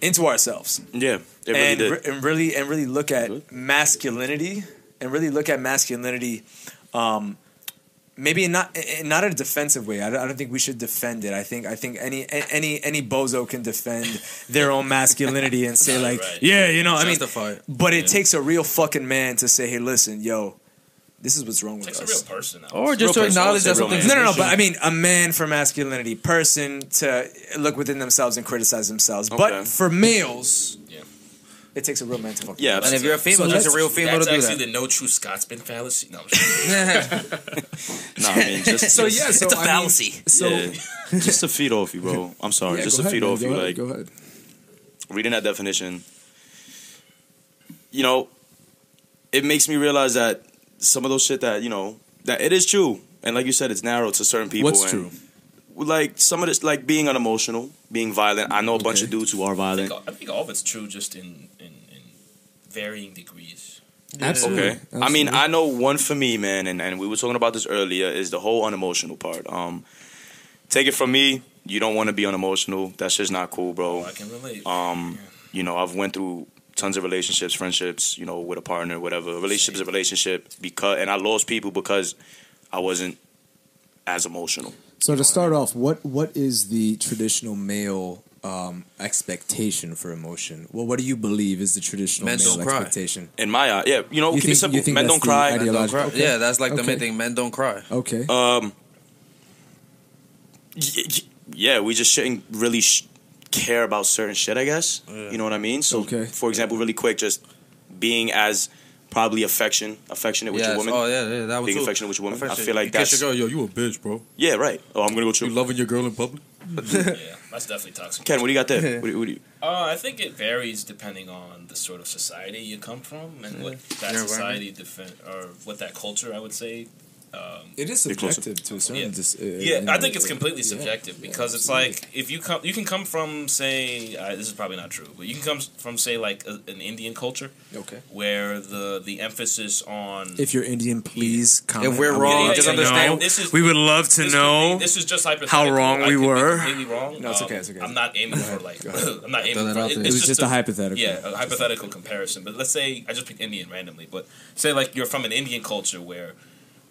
into ourselves Yeah, it really and, did. re- and really and really look at Good. masculinity and really look at masculinity um, maybe in not in not in a defensive way I don't, I don't think we should defend it I think I think any any any bozo can defend their own masculinity and say like Right. yeah you know I mean Justify it. but it takes a real fucking man to say hey listen yo this is what's wrong with Takes a us real person. out. Or just to Real person, acknowledge that also real no, no, no. But I mean, a man for masculinity, person to look within themselves and criticize themselves. Okay. But for males, Yeah. it takes a real man to fucking. Yeah, And if you're a female, So just a real female to That's do actually that. the no true Scotsman fallacy. No, I'm just- Nah, I mean, just, So yeah, so It's a I mean, fallacy. so yeah, just to feed off you, bro. I'm sorry, Yeah, just go to ahead, feed man. off Go you, ahead, like go ahead. reading that definition. You know, it makes me realize that some of those shit that you know that it is true, and like you said, it's narrow to certain people. What's and, true? Like some of this, like being unemotional, being violent. I know a bunch Okay. of dudes who are I violent. think, I think all of it's true, just in in, in varying degrees. Absolutely. Okay. I mean, I know one for me, man, and, and we were talking about this earlier, is the whole unemotional part. Um, take it from me, you don't want to be unemotional. That's just not cool, bro. Oh, I can relate. Um, you know, I've went through tons of relationships, friendships, you know, with a partner, whatever. A relationship is a relationship because, and I lost people because I wasn't as emotional. So to start off, what what is the traditional male um, expectation for emotion? Well, what do you believe is the traditional Men male don't cry. expectation? In my eye, yeah, you know, You keep think- it simple. you think Men that's don't cry. ideology? Don't cry. Okay. Yeah, that's like the main thing. Men don't cry. Okay. Um, y- y- yeah, we just shouldn't really sh- care about certain shit. I guess you know what I mean. So, Okay. for example, really quick, just being as probably affection, affectionate with Yes. your woman. Oh yeah, yeah, that one Being too. affectionate with your woman. I feel like you kiss that's- your girl. Yo, you a bitch, bro. Yeah, right. Oh, I'm gonna go You loving your girl in public? yeah, that's definitely toxic. Ken, what do you got there? what, do you, what do you? Uh, I think it varies depending on the sort of society you come from and what that Your society defend or what that culture I would say. Um, it is subjective to a certain. Yeah. dis- uh, yeah, you I think it's completely yeah. subjective because it's like if you come, you can come from say uh, this is probably not true, but you can come from say like a, an Indian culture Okay. where the the emphasis on If you're Indian, please comment. If we're I would wrong, love just understand- know. This is We would love to this know. Be, this is just hypothetical. How wrong we were. Completely wrong. No, it's Um, okay, it's okay. I'm not aiming for like. I'm not aiming for. out It, there. it's It was just a hypothetical. Yeah, a hypothetical comparison. But let's say I just picked Indian randomly. But say like you're from an Indian culture where,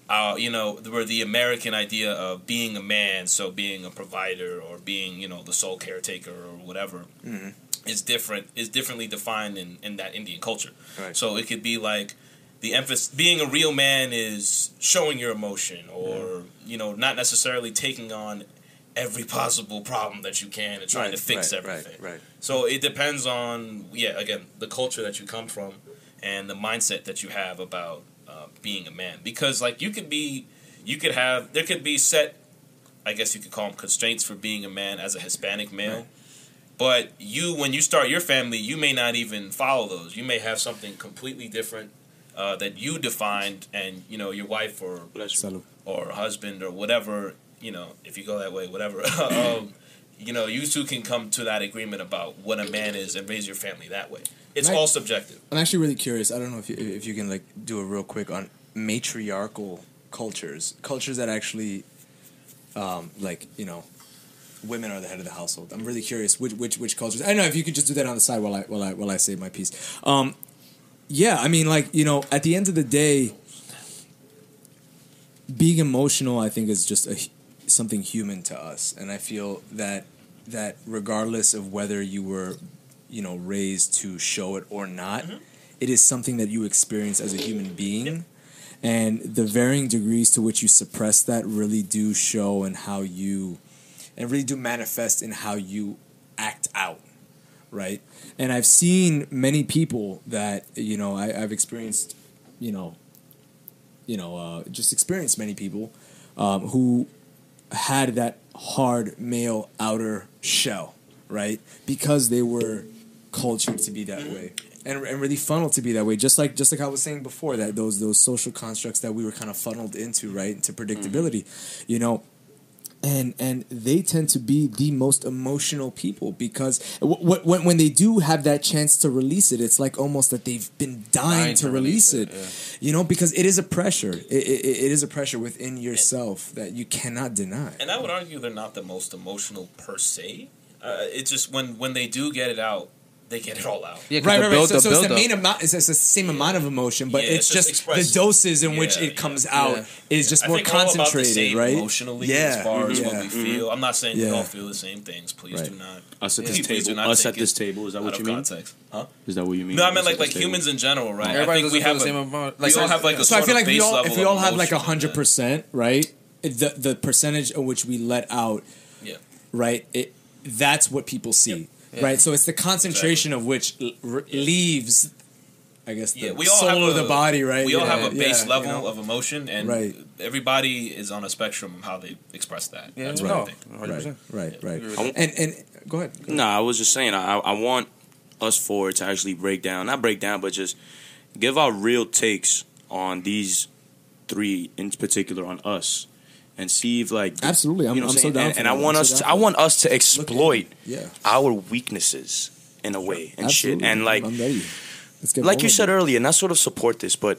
uh, you know, where the American idea of being a man, so being a provider or being you know the sole caretaker or whatever, Mm-hmm. is different. Is differently defined in in that Indian culture. Right. So it could be like the emphasis being a real man is showing your emotion or you know not necessarily taking on every possible problem that you can and trying to fix right, everything. Right, right. So it depends on yeah, again, the culture that you come from and the mindset that you have about uh, being a man. Because like you could be, you could have there could be set, I guess you could call them constraints for being a man as a Hispanic male. But you, when you start your family, you may not even follow those. You may have something completely different uh, that you defined, and you know your wife or Salud. or husband or whatever, you know, if you go that way, whatever, um, you know, you two can come to that agreement about what a man is and raise your family that way. It's all subjective. I'm actually really curious. I don't know if you, if you can like do a real quick on matriarchal cultures, cultures that actually, um, like you know, women are the head of the household. I'm really curious which which which cultures. I don't know if you could just do that on the side while I while I while I say my piece. Um, yeah, I mean, like you know, at the end of the day, being emotional, I think, is just a something human to us, and I feel that that regardless of whether you were, you know, raised to show it or not, it is something that you experience as a human being. And the varying degrees to which you suppress that really do show in how you, and really do manifest in how you act out, right? And I've seen many people that you know I, I've experienced, you know, you know, uh, just experienced many people um, who had that hard male outer shell, right? Because they were cultured to be that mm-hmm. way. And, and really funneled to be that way, just like just like I was saying before, that those those social constructs that we were kind of funneled into, right, into predictability, mm-hmm. you know, and and they tend to be the most emotional people because w- w- when when they do have that chance to release it, it's like almost that they've been dying, Dying to, to release, release it, it, you know, because it is a pressure. It, it, it is a pressure within yourself that you cannot deny. And I would argue they're not the most emotional per se. Uh, it's just when when they do get it out, they get it all out. Yeah, 'cause Right, the right, right. So, so it's the build-up- main amount. It's, it's the same amount of emotion, but Yeah, it's, it's just just expressed. the doses in which it comes yeah. out Yeah. is just I more think we're all about the concentrated, same right? Emotionally, Yeah, as far as yeah. what mm-hmm. we feel. I'm not saying we all feel the same things. Please Right. do not. Us at this table. Us at this table. Is that what you mean? context. Huh? Is that what you mean? No, I meant Us like like humans in general, right? Everybody I think we have the same amount. we Like, all have like a So I feel of like we all, if we all have like emotion, hundred percent, right? The the percentage of which we let out, Yeah. right? It that's what people see, right? So it's the concentration of which l- r- leaves, I guess, the Yeah, we all soul have of a, the body, right? We all have a yeah, base you level know? of emotion, and Right. everybody is on a spectrum of how they express that. Yeah, That's no, what I think. 100%. right, right, agree right. And and go ahead. Go ahead. No, I was just saying. I, I want us four to actually break down, not break down, but just give our real takes on these three in particular on us, and see if like Absolutely, I'm- you know what I'm so saying? down And, for and that. I want I'm us so to, I want us to exploit Yeah, our weaknesses in a way and shit, and like I'm ready. Let's get like you said earlier, and I sort of support this, but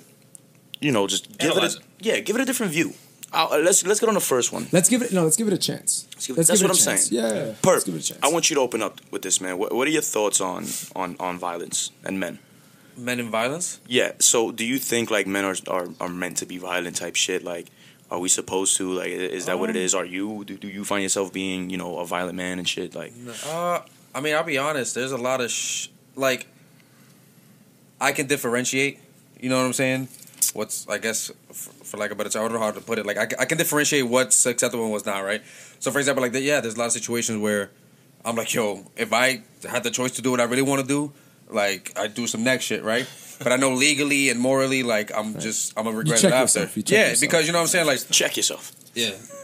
you know, just give Analyze it, it. a, yeah, give it a different view. Uh, let's let's get on the first one. Let's give it no. Let's give it a chance. Let's give it- Let's that's give what it a I'm chance. saying. Yeah, yeah. Perp, Let's give it a chance. I want you to open up with this, man. What, what are your thoughts on on on violence and men? Men in violence? Yeah. So, do you think like men are are, are meant to be violent type shit? Like, are we supposed to? Like, is that what it Um. Are you? Do, do you find yourself being, you know, a violent man and shit? Like, Uh, I mean, I'll be honest. There's a lot of sh- like I can differentiate. You know what I'm saying? What's I guess for, for like a better term, I don't know how to put it. Like I, I can differentiate what's acceptable and what's not. Right. So for example, like the, yeah, there's a lot of situations where I'm like, yo, if I had the choice to do what I really want to do, like I do some next shit, right? But I know legally and morally, like I'm just I'm gonna regret check it after. you check yeah, yourself. because you know what I'm saying. Like check yourself. yeah.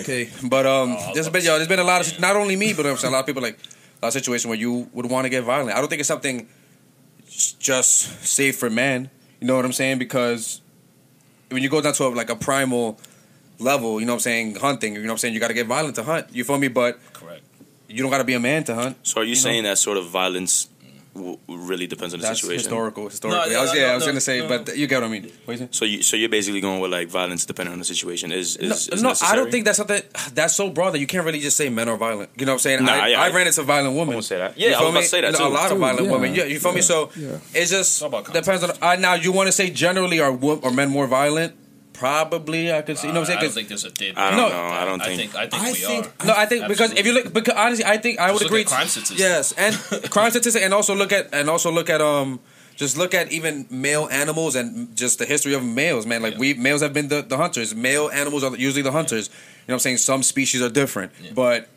okay. But Oh, um, there's been yo, there's been a lot of not only me, but I'm saying a lot of people like a lot of situations where you would want to get violent. I don't think it's something just safe for men. You know what I'm saying? Because when you go down to a, like a primal level, you know what I'm saying, hunting. You know what I'm saying? You got to get violent to hunt. You feel me? But Correct. you don't got to be a man to hunt. So, are you, You know? saying that sort of violence w- really depends on the That's situation? historical. Historically, No, I was yeah, no, I was no, gonna say, no. but you get what I mean. What you saying? So, you so you're basically going with like violence depending on the situation is is, No, is no I don't think that's something that's so broad that you can't really just say men are violent. You know what I'm saying? Nah, I, yeah, I I- ran into violent women. I won't say that. You Yeah, I feel was about to say that too. A lot of Dude, violent yeah, women. Yeah, you feel me? So yeah. it's just depends on. Uh, now you want to say generally are wo- are men more violent? Probably I could see. You know what I'm I don't think there's a did. I don't No. know. I don't I think. think I think I we think- are. no, I think because if you look, because honestly, I think I would Just look agree. at crime statistics. Yes, and crime statistics, and also look at and also look at um Just look at even male animals and just the history of males, man. Like Yeah. we males have been the, the hunters. Male animals are usually the hunters. You know what I'm saying? Some species are different, Yeah. but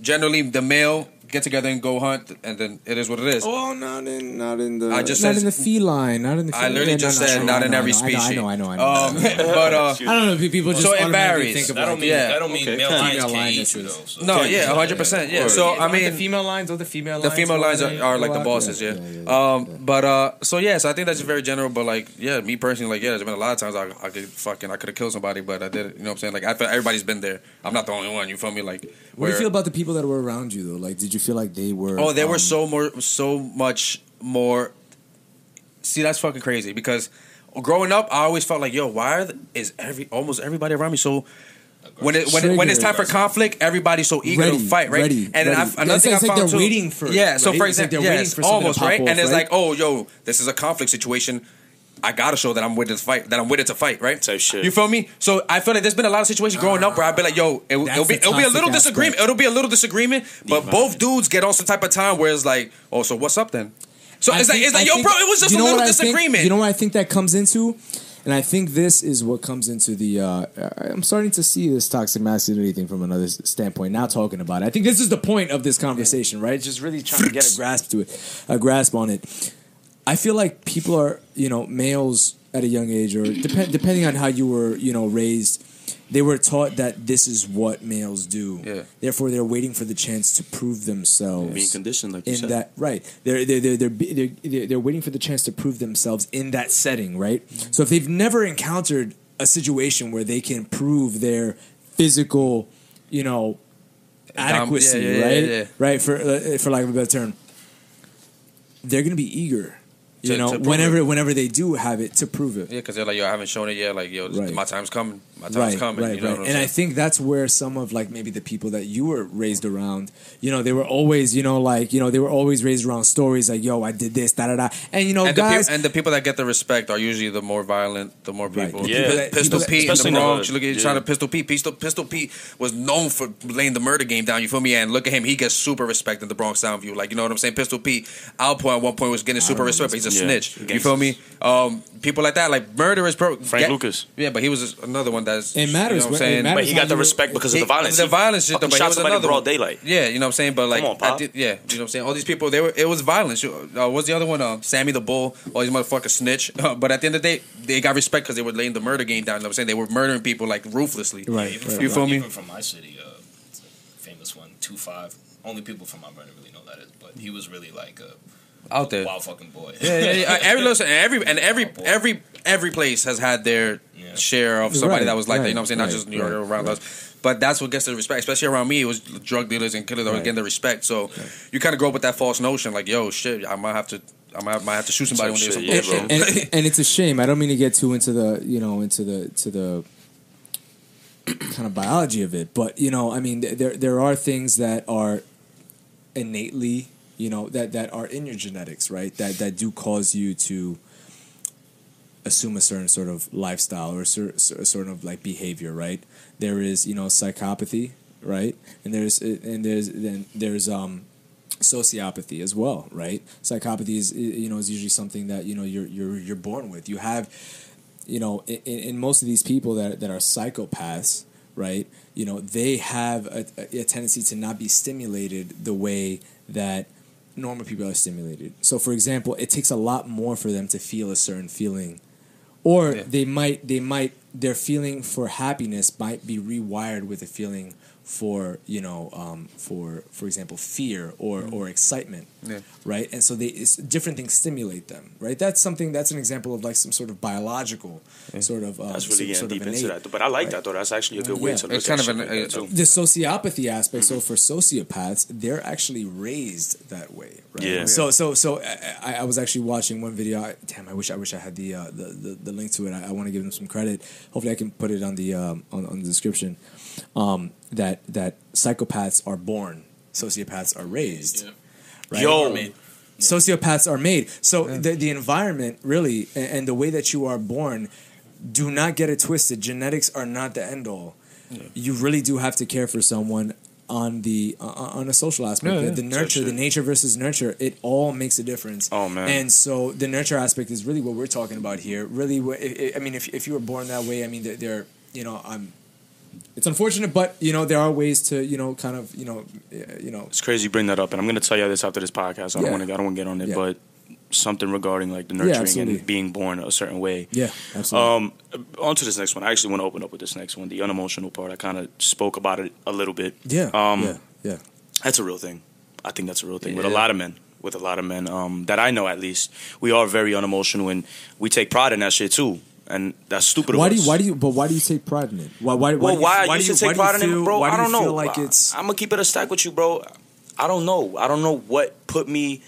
generally the male get together and go hunt, and then it is what it is. Oh, not in, not in the. I just not said- in the feline, not in the. Feline. I feline. literally Yeah, just no, no, said no, not I in know, every I know, species. I know, I know, I know. Um, but uh, I don't know. If people just So it automatically varies. think That about don't mean Yeah. that don't mean Okay. male lions Female can't eat you though. So. no, yeah, hundred percent, yeah. So I Aren't the mean, female lines or the female the lines female or lines are, are like the bosses, yeah. Yeah, yeah, Um, but uh, so yeah, so I think that's very general. But like, yeah, me personally, like, yeah, there's been a lot of times I, I could fucking, I could have killed somebody, but I did it. You know what I'm saying? Like, I feel everybody's been there. I'm not the only one. You feel me? Like, What do you feel about the people that were around you though? Like, did you feel like they were? Oh, they were um, so more, so much more. See, that's fucking crazy because growing up, I always felt like, yo, why are the, is every almost everybody around me so. When it, when, it, when it's time for conflict, everybody's so eager Ready, to fight, right? ready, and ready. Another It's thing like- I it's like found they're too- waiting for yeah. So right? for It's like example, they're waiting yes, for almost right, off, and it's right? like, oh, yo, this is a conflict situation. I gotta show that I'm with it to fight, that I'm with it to fight, right? So shit. You feel me? So I feel like there's been a lot of situations growing up where I've been like, yo, it, it'll be it'll be a toxic little aspect. disagreement. It'll be a little disagreement, but both dudes get on some type of time where it's like, oh, so what's up then? So I it's like, it's like, I yo, think- bro, it was just you a little what I think- disagreement. you know what I think that comes into, and I think this is what comes into the. Uh, I'm starting to see this toxic masculinity thing from another standpoint. Now talking about it, I think this is the point of this conversation, right? Just really trying to get a grasp to it, a grasp on it. I feel like people are, you know, males at a young age, or depend, depending on how you were, you know, raised, they were taught that this is what males do. Yeah. Therefore, they're waiting for the chance to prove themselves Being conditioned, like you in said. that right they're they're they're, they're, they're, they're they're waiting for the chance to prove themselves in that setting right so if they've never encountered a situation where they can prove their physical you know adequacy yeah, yeah, right yeah, yeah. right for uh, for lack of a better term they're gonna be eager you To- know to whenever it. whenever they do have it to prove it Yeah, because they're like, yo, I haven't shown it yet. Like, yo, Right. my time's coming. My time's right, coming. right, you know right. what I'm And I think that's where some of like maybe the people that you were raised around, you know, they were always, you know, like you know, they were always raised around stories like, "Yo, I did this, da da da," and you know, and, the guys, and the people that get the respect are usually the more violent, the more Right. people. The Yeah. people that- Pistol people that- Pete in the in Bronx. hood. Look at you Yeah. trying to Pistol Pete. Pistol, Pistol Pete was known for laying the murder game down. You feel me? And look at him. He gets super respect in the Bronx Soundview. Like you know what I'm saying? Pistol Pete, Alpo at one point was getting super respect. But he's a Yeah. snitch. You feel me? Um, people like that, like murderers. Bro, Frank Ga- Lucas. Yeah, but he was another one that's. It matters, You know what I'm right? It saying? matters But he got the respect because of He- the violence. The He violence shit, though, fucking but he shot was somebody in another broad one. daylight. Yeah, you know what I'm saying. But like, Come on, I Pop. did- yeah, you know what I'm saying. All these people, they were. It was violence. Uh, what's the other one? Uh, Sammy the Bull. All these motherfuckers snitch. but at the end of the day, they got respect because they were laying the murder game down. You know what I'm saying? They were murdering people like ruthlessly. Right, Even right, You my, feel me? Even from my city, uh, it's a famous one, two five. Only people from my Vernon really know that is, but he was really like a Out there. wild fucking boy. Yeah, yeah, yeah. Every listen, every and every every every place has had their Yeah. share of somebody Right, that was like that. You know what I'm saying? Not right, just New York right, around right. us. But that's what gets the respect, especially around me. It was drug dealers and killers that were getting the respect. So you kind of grow up with that false notion, like, yo, shit, I might have to, I might, might have to shoot somebody Some when shit, there's yeah, some bro. bullshit. and, and it's a shame. I don't mean to get too into the you know into the to the kind of biology of it, but you know, I mean, th- there there are things that are innately you know that that are in your genetics, right? That that do cause you to assume a certain sort of lifestyle or a sort of like behavior, right? There is you know psychopathy, right? And there's and there's then there's um sociopathy as well, right? Psychopathy is you know is usually something that you know you're you're you're born with. You have you know in, in most of these people that that are psychopaths, right? You know they have a, a tendency to not be stimulated the way that normal people are stimulated. So, for example, it takes a lot more for them to feel a certain feeling, or Yeah. they might they might their feeling for happiness might be rewired with a feeling for you know um, for for example fear or or excitement Yeah. right and so they it's, different things stimulate them right that's something that's an example of like some sort of biological sort of um, That's really sort- getting sort of deep into innate. that. But I like right. that though. That's actually a good way Yeah. to look It's at kind of an- like uh, too. the sociopathy aspect so for sociopaths they're actually raised that way right Yeah. so so so I, I was actually watching one video I, damn i wish i wish i had the uh, the, the the link to it i, I want to give them some credit hopefully i can put it on the um, on, on the description um, that that psychopaths are born sociopaths are raised Yeah. right Yo, Made. sociopaths are made. So the the environment really and, and the way that you are born, do not get it twisted. Genetics are not the end all. You really do have to care for someone on the uh, on a social aspect. Yeah, the, yeah. the nurture, the nature versus nurture, it all makes a difference. Oh, man. And so the nurture aspect is really what we're talking about here. Really, what- I I mean, if if you were born that way, I mean, there, there you know, I'm. It's unfortunate, but you know there are ways to you know kind of you know uh, you know It's crazy you bring that up, and I'm gonna tell you this after this podcast. I don't want to. I don't want to get on it, Yeah. but something regarding like the nurturing absolutely. and being born a certain way. yeah absolutely. Um, on to this next one. I actually want to open up with this next one, the unemotional part. I kind of spoke about it a little bit. yeah, Um, yeah, yeah. That's a real thing. I think that's a real thing with a lot of men. With a lot of men um, that I know, at least, we are very unemotional, and we take pride in that shit too. And that's stupid. of Why do you? Why do you? But why do you take pride in it? Why? Why? Well, do you- why, do you- to take why do pride in it, bro? Why do I don't you know. Feel like it's. I'm gonna keep it a stack with you, bro. I don't know. I don't know what put me.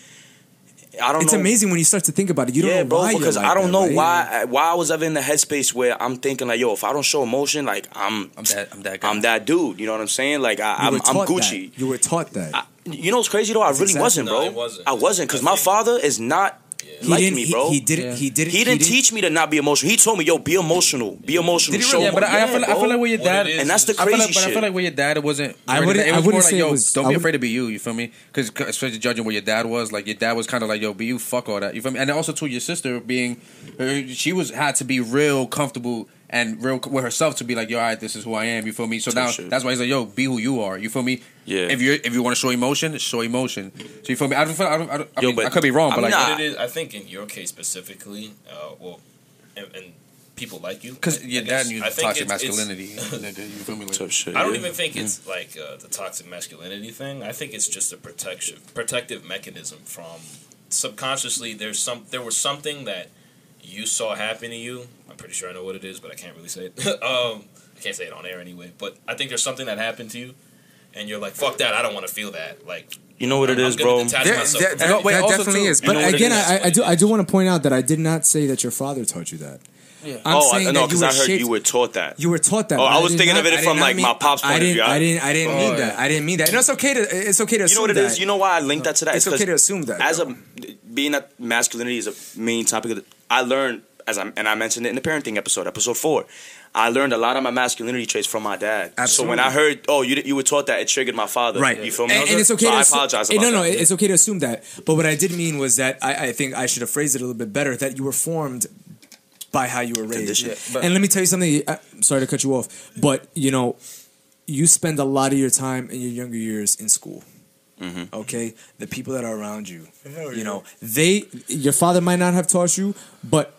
I don't It's know. amazing when you start to think about it. You don't yeah, know bro, why you're because like I don't that, know right? why why I was ever in the headspace where I'm thinking like, yo, if I don't show emotion, like I'm I'm that. I'm that guy. I'm that dude. You know what I'm saying? Like I, I'm, were I'm Gucci. That. You were taught that. I, you know what's crazy though? I really exactly- wasn't, No, bro. it wasn't. I wasn't because my father is not he like didn't. me, he- bro. He, didn't. Yeah. He didn't. He didn't teach me to not be emotional. He told me, "Yo, be emotional. Be emotional." Did Show really? yeah, but I, I, feel, like, I feel like with your dad, it is And that's the I feel crazy like, but I feel like with your dad, it wasn't. I wouldn't- that- It I wouldn't more say like, it yo, was- don't I be would- afraid to be you. You feel me? Because especially judging what your dad was, like your dad was kind of like, yo, be you, fuck all that. You feel me? And also to your sister being, uh, she was had to be real comfortable and real with herself to be like, yo, all right, this is who I am. You feel me? So now shit. that's why he's like, yo, be who you are. You feel me? Yeah. If you if you want to show emotion, show emotion. So you feel me? I don't feel. I, don't, I, don't, I, Yo, mean, but- I could be wrong, I but like. nah, What it is, I think in your case specifically, uh, well, and, and people like you, Because I- your I dad guess- knew I think toxic it's- it's- masculinity. nigga, you feel me? Like, Tough shit. I don't yeah. even think it's like uh, the toxic masculinity thing. I think it's just a protection, protective mechanism from subconsciously. There's some, there was something that you saw happen to you. I'm pretty sure I know what it is, but I can't really say it. um, I can't say it on air anyway. But I think there's something that happened to you, and you're like, "Fuck that! I don't want to feel that." Like, You know what it I'm is, gonna bro. There- myself there- there- No, wait, that definitely too, is. you But know what it again, is? I, I do. I do want to point out that I did not say that your father taught you that. Yeah. I'm oh, saying I, no, because I heard shaped- you were taught that. You were taught that. Oh, I was did thinking not- of it from, like, mean- my pop's I point of didn't, view. I- I didn't. I didn't Oh, mean yeah. that. I didn't mean that. And it's okay to. It's okay to You assume know what it that. is? You know why I linked that to that? It's 'cause okay to assume that. As though. a being that masculinity is a main topic of the, I learned as I and I mentioned it in the parenting episode, episode four. I learned a lot of my masculinity traits from my dad. So when I heard, oh, you you were taught that, it triggered my father. Right. You feel me? And, and it's okay So to I apologize about No, no, that. it's okay to assume that. But what I did mean was that I, I think I should have phrased it a little bit better. That you were formed by how you were raised. Yeah, and let me tell you something. I- I'm sorry to cut you off, but you know, you spend a lot of your time in your younger years in school. Mm-hmm. Okay, the people that are around you, you know, they your father might not have taught you, but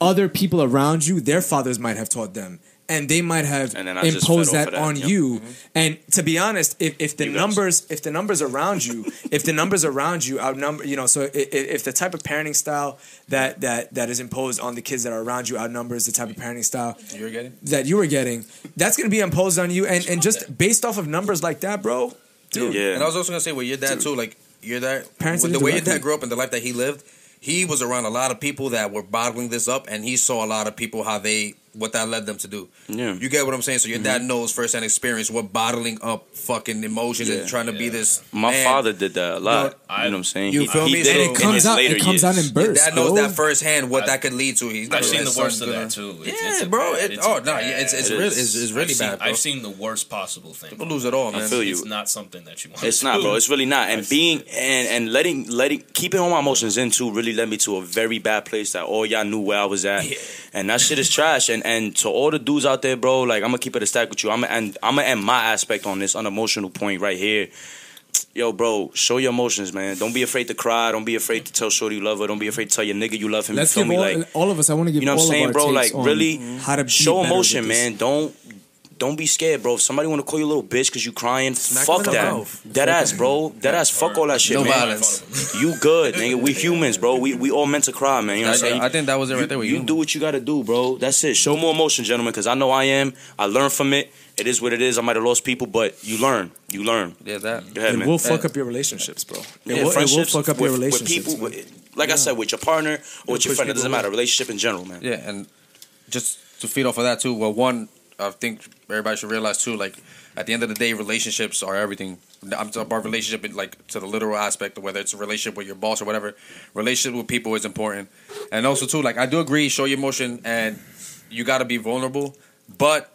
other people around you, their fathers might have taught them. And they might have And then I just imposed that, that, on yep. you. Mm-hmm. And to be honest, if, if the You guys. numbers if the numbers around you if the numbers around you outnumber you know so if, if the type of parenting style that that that is imposed on the kids that are around you outnumbers the type of parenting style You're getting? that you were getting, that's going to be imposed on you. And, and just based off of numbers like that, bro, dude. Yeah. And I was also gonna say with your dad too, like your dad, Parents with the way your dad grew up and the life that he lived, he was around a lot of people that were bottling this up, and he saw a lot of people how they what that led them to do. Yeah. You get what I'm saying? So your dad mm-hmm. knows firsthand experience what bottling up fucking emotions Yeah. and trying to be this. My man. father did that a lot. I- you know what I'm saying? you he, feel he me? did And it it comes out- it comes years. out in bursts. Dad knows bro. that firsthand what I- that could lead to. He's I've seen the worst son of go that too. It's, Yeah, it's a bro. bad- It, it's oh no, yeah, it's it's It really is. it's, it's I've really seen, bad, bro. I've seen the worst possible thing. People lose it all, man. I feel you. It's not something that you want. It's not, bro. It's really not. And being and and letting letting keeping all my emotions in too really led me to a very bad place that all y'all knew where I was at. And that shit is trash. And and to all the dudes out there, bro, like I'm gonna keep it a stack with you. I'm gonna and I'm gonna end my aspect on this unemotional point right here. Yo, bro, show your emotions, man. Don't be afraid to cry. Don't be afraid to tell Shorty you love her. Don't be afraid to tell your nigga you love him. Let's you feel give me? all, like all of us. I want to give you know what I'm saying, bro? Like really how to show emotion, man. Don't don't be scared, bro. If somebody want to call you a little bitch because you crying, Smack fuck them in the that. mouth. Dead ass, bro. Dead ass. Fuck all that shit, No man. violence. You good, nigga. We humans, bro. We we all meant to cry, man. You know what I'm saying? I, I think that was it right there. With you you, do what you gotta do, bro. That's it. Show more emotion, gentlemen, because I know I am. I learn from it. It is what it is. I might have lost people, but you learn. You learn. Yeah, that. Go ahead, It man. will fuck up your relationships, bro. It, Yeah, will, it will fuck up with, your with people. with- like I said, with your partner or with your friend. It doesn't people matter. away. Relationship in general, man. Yeah, and just to feed off of that too. Well, one, I think everybody should realize too. Like at the end of the day, relationships are everything. I'm talking about relationship, like to the literal aspect, whether it's a relationship with your boss or whatever. Relationship with people is important, and also too, like I do agree, show your emotion, and you got to be vulnerable, but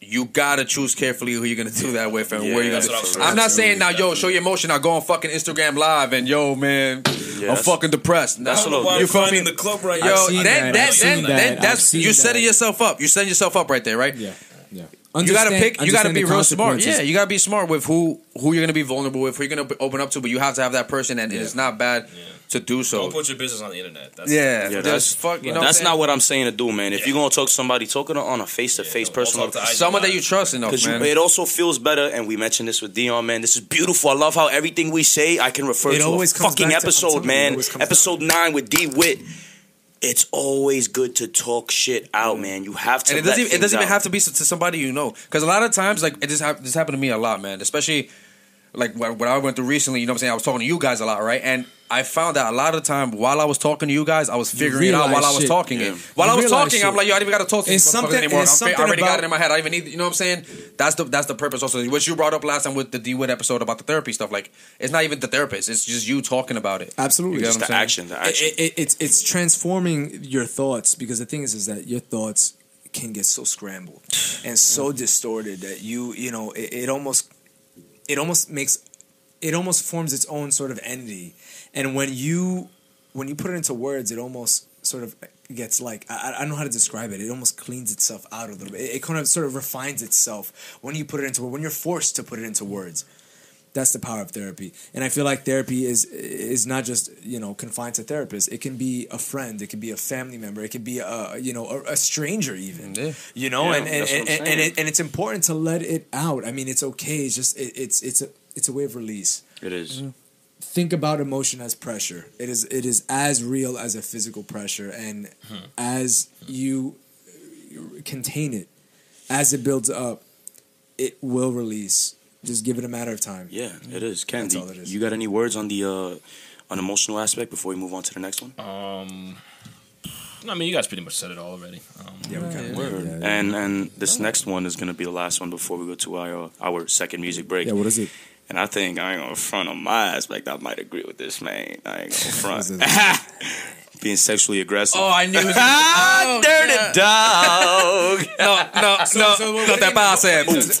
you gotta choose carefully who you're gonna do that with and Yeah, where you're gonna. I was I'm not saying now, yo, show your emotion. I go on fucking Instagram live and yo, man, I'm fucking depressed. that's Nah, a little Why you I'm feel finding me? the club right Yo, now. seen then, that. then, I've then, seen then that. That's you're setting that. yourself up. You're setting yourself up right there, right? Yeah, yeah. you gotta pick. You gotta be real smart. Yeah, you gotta be smart with who who you're gonna be vulnerable with, who you're gonna open up to. But you have to have that person, and it's not bad to do so. Don't put your business on the internet. That's yeah, Yeah, that's fuck. You know, that's what not what I'm saying to do, man. If Yeah. you're gonna talk to somebody, talk to them on a face to face don't personal. talk to IG someone that you trust enough, Because man. it also feels better, and we mentioned this with Dion, man. This is beautiful. I love how everything we say, I can refer It to a always comes fucking back to- I'm episode, telling you, it man. always comes Episode nine with D Wit. It's always good to talk shit out, man. You have to. and it doesn't let even, it doesn't things even have to be to somebody you know because a lot of times like it just hap- this happened to me a lot man especially like what, what I went through recently you know what I'm saying? I was talking to you guys a lot right? And I found out a lot of the time while I was talking to you guys I was figuring it out while I was talking Yeah. it while You I was talking I'm like yo I don't even gotta talk to these motherfuckers anymore. it's I'm fa- I already got it in my head. I even need you know what I'm saying? That's the that's the purpose also. What you brought up last time with the D Wood episode about the therapy stuff like it's not even the therapist. It's just you talking about it. Absolutely. Just the saying? action, the It, action. it, it's it's transforming your thoughts because the thing is is that your thoughts can get so scrambled and so distorted that you you know it, it almost it almost makes it almost forms its own sort of entity. And when you when you put it into words it almost sort of gets like I, I don't know how to describe it. It almost cleans itself out a little bit. It, it kind of sort of refines itself when you put it into when you're forced to put it into words that's the power of therapy. And i feel like therapy is is not just you know confined to therapists. It can be a friend. It can be a family member. It can be a you know a, a stranger even Yeah. you know? Yeah, and and, that's and, and, it, and it's important to let it out. I mean it's okay. It's just it, it's it's a it's a way of release. It is. think about emotion as pressure. It is it is as real as a physical pressure, and as you contain it, as it builds up, it will release. Just give it a matter of time. Yeah, it is. Ken, That's do- all it is. you got any words on the uh, on emotional aspect before we move on to the next one? Um, I mean, you guys pretty much said it all already. Um, Yeah, we kind of Word. And and this next one is gonna be the last one before we go to our uh, our second music break. Yeah, what is it? And I think I ain't gonna front on my aspect. I might agree with this man. I ain't gonna front. Being sexually aggressive. oh I knew it was ah, oh, dirty yeah. dog. no no no so what- no te pases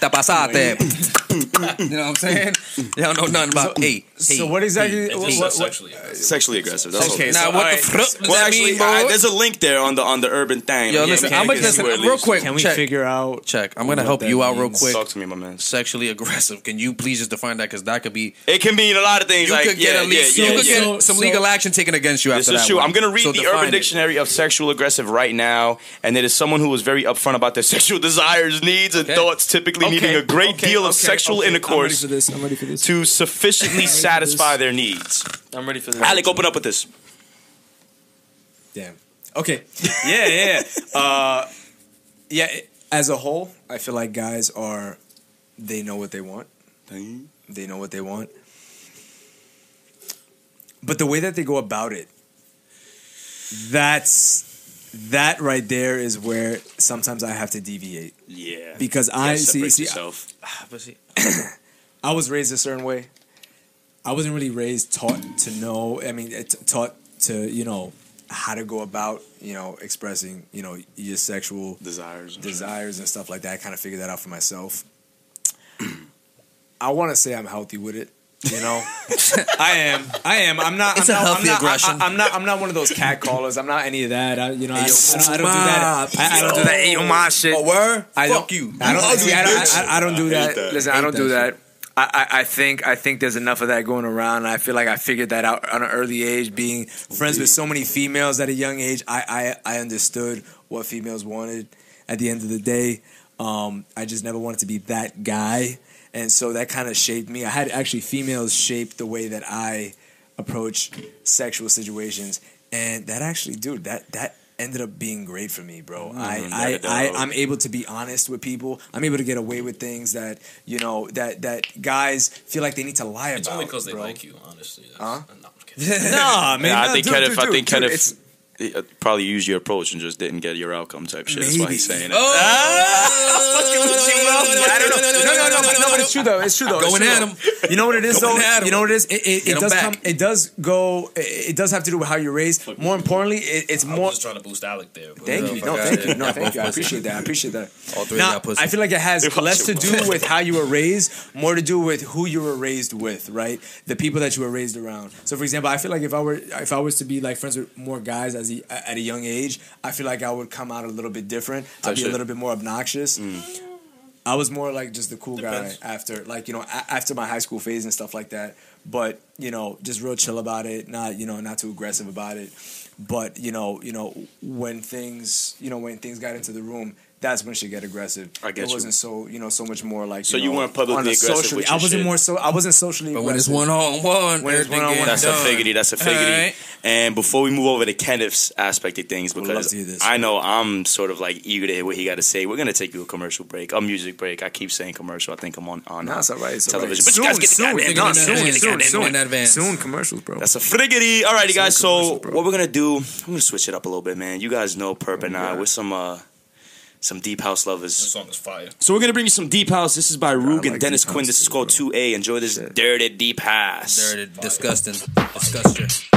te pasaste you know what I'm saying you don't know nothing about hey So hey. what exactly? it What, what, what, sexually. Sexually aggressive. That's Okay, all. so- Now what alright. the fuck does Well, that actually, mean, bro? uh, there's a link there on the on the urban thing. Yo, Yeah, listen, we I'm gonna get listen real quick. can we check. figure out? Check. I'm gonna help you out real quick. Talk to me, my man. Sexually aggressive. Can you please just define that? Because that could be. It can mean a lot of things. You like, could get yeah, at least. yeah, you yeah, could yeah. get So- some so- legal action taken against you This after is that. true. I'm going to read the Urban. Dictionary of sexual aggressive right now, and it is someone who is very upfront about their sexual desires, needs, and thoughts, typically Okay, needing a great okay, deal of okay, sexual okay. intercourse I'm ready for this. I'm ready for this. to sufficiently satisfy their needs. I'm ready for this. Alec, open up with this. Damn. Okay. Yeah, yeah. yeah. Uh, yeah. it- As a whole, I feel like guys are, they know what they want. They know what they want. But the way that they go about it, that's that right there is where sometimes I have to deviate Yeah. because I see, see yourself. But see, I was raised a certain way. I wasn't really raised taught to know. I mean, eh, t- taught to you know how to go about you know expressing you know your sexual desires. desires and stuff like that. I kind of figured that out for myself. I want to say I'm healthy with it. You know, I am. I am. I'm not. It's I'm a not, healthy I'm not, aggression. I, am not. I'm not one of those cat callers. I'm not any of that. I, you know, I, I, don't, I don't do that. I, I don't do that. Hey, yo, my shit. oh, word? I Fuck don't, you. I don't. ugly see, I, don't bitch. I, I don't do that. that. Listen, I Hate don't do that that. I, I, I think I think there's enough of that going around. I feel like I figured that out at an early age. Being friends with so many females at a young age, I, I, I understood what females wanted. At the end of the day, um, I just never wanted to be that guy, and so that kind of shaped me. I had actually females shape the way that I approach sexual situations, and that actually, dude, that that ended up being great for me, bro. I, that I, it I does. I'm able to be honest with people. I'm able to get away with things that you know that that guys feel like they need to lie It's about. It's only because they like you, honestly. That's, Huh? No, I'm kidding. Nah, man. Yeah, I no, think dude, Kenneth- dude, I think dude, Kenneth- it's- He, uh, Uh, probably used your approach and just didn't get your outcome type shit. That's why he's saying it. I don't know. No, no, no, but, no, but it's true though. It's true though. Going at him. You know what it is though. You know what it is. It, it, Get it him does come. It does go. It, it does have to do with how you're raised. More importantly, it's more. just trying to boost Alec there. Thank you. No, thank you. No, thank you. I appreciate that. I appreciate that. All three Now, got pussy. I feel like it has less to do with how you were raised, more to do with who you were raised with, right? The people that you were raised around. So, for example, I feel like if I were if I was to be like friends with more guys as a, at a young age, I feel like I would come out a little bit different. I'd be a little bit more obnoxious. Mm. I was more like just the cool Depends. guy after, like you know, a- after my high school phase and stuff like that. But you know, just real chill about it. Not you know, not too aggressive about it. But you know, you know, when things, you know, when things got into the room, that's when she get aggressive. I get it you. wasn't so, you know, so much more like. So you, you weren't publicly aggressive socially- with I wasn't shit. more so. I wasn't socially. But when it's aggressive. one on one, When it's one-on-one, That's a figgity. That's a figgity. Alright. And before we move over to Kenneth's aspect of things, because to hear this. I know I'm sort of like eager to hear what he got to say, we're gonna take you a commercial break, a music break. I keep saying commercial. I think I'm on on Nah, uh, it's all right. It's all right. television. But soon, you guys get the soon, goddamn no, in soon, advance, soon, soon, in advance. soon commercials, bro. That's a friggity. Alrighty, guys. So what we're gonna do? I'm gonna switch it up a little bit, man. You guys know Perp and I. We're some uh some deep house lovers. This song is fire. So we're gonna bring you some deep house. This is by Roog and like Dennis deep Quinn. This is called 2A. Enjoy this Shit. dirty deep house. Dirty, disgusting, disgusting.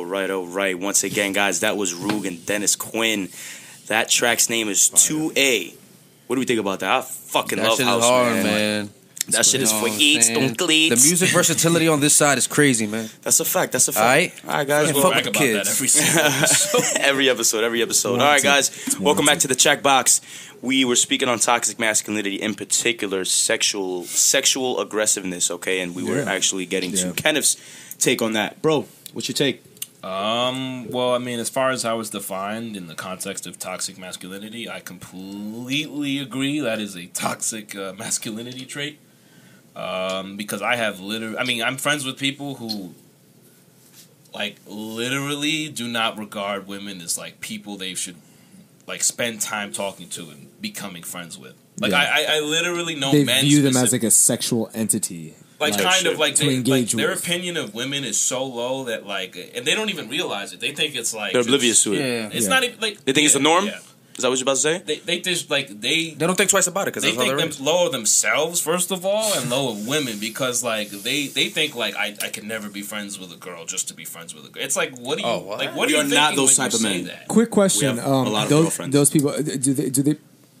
All right, all right, all right. Once again, guys, that was Roog and Dennis Quinn. That track's name is 2A. What do we think about that? I fucking That love shit house, is hard, man. man. That shit is for what eats, don't cleats. The music versatility on this side is crazy, man. That's a fact. That's a fact. Alright. all right, guys. Can't well, fuck Brag with about kids. that every episode. every episode, every episode. All right, guys, welcome back to the Chec Box. We were speaking on toxic masculinity, in particular, sexual sexual aggressiveness. Okay, and we were Yeah. actually getting Yeah. to Kenneth's take on that, bro. What's your take? Um, well, I mean, as far as how it's defined in the context of toxic masculinity, I completely agree that is a toxic uh, masculinity trait. Um, because I have literally, I mean, I'm friends with people who, like, literally do not regard women as like people they should like spend time talking to and becoming friends with. Like, Yeah. I, I, I literally know they men view them as like a sexual entity. Like, Like kind shit. of like, they, like their opinion of women is so low that like and they don't even realize it they think it's like They're just- oblivious to it. Yeah. it's Yeah. not even like They think it's yeah, the norm? yeah. Is that what you're about to say? they, they just like they They don't think twice about it because they that's think them raised. lower themselves first of all and lower women because like they they think like I, I can never be friends with a girl just to be friends with a girl it's like what do you Oh, what? like what We are are you not those type of men. that? Quick question: We have um, a lot of those girlfriends. those people do they do they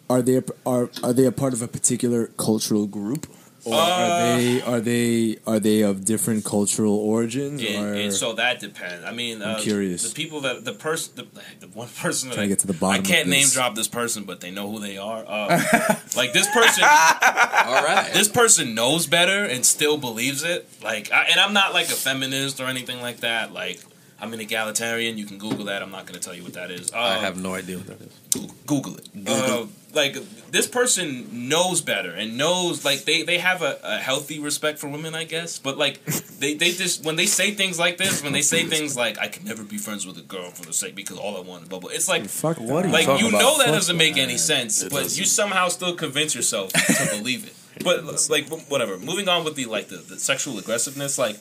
are they are are they a part of a particular cultural group, or Uh, are they are they are they of different cultural origins? and, or and so that depends. I mean, I'm uh, curious. The people that the person, the, the one person that Trying I, to get to the bottom I can't of name drop this person, but they know who they are. Uh, like this person, All right. this person knows better and still believes it. Like, I, and I'm not like a feminist or anything like that. Like, I'm an egalitarian. You can Google that. I'm not going to tell you what that is. Uh, I have no idea what that is. Google it. Uh, like this person knows better and knows like they, they have a, a healthy respect for women, I guess. But like they, they just when they say things like this, when they say things like I can never be friends with a girl for the sake because all I want is bubble. It's like fuck What are you like talking you about? know that Fuck doesn't make that. any sense, It but doesn't. you somehow still convince yourself to believe it. But like whatever. Moving on with the like the, the sexual aggressiveness, like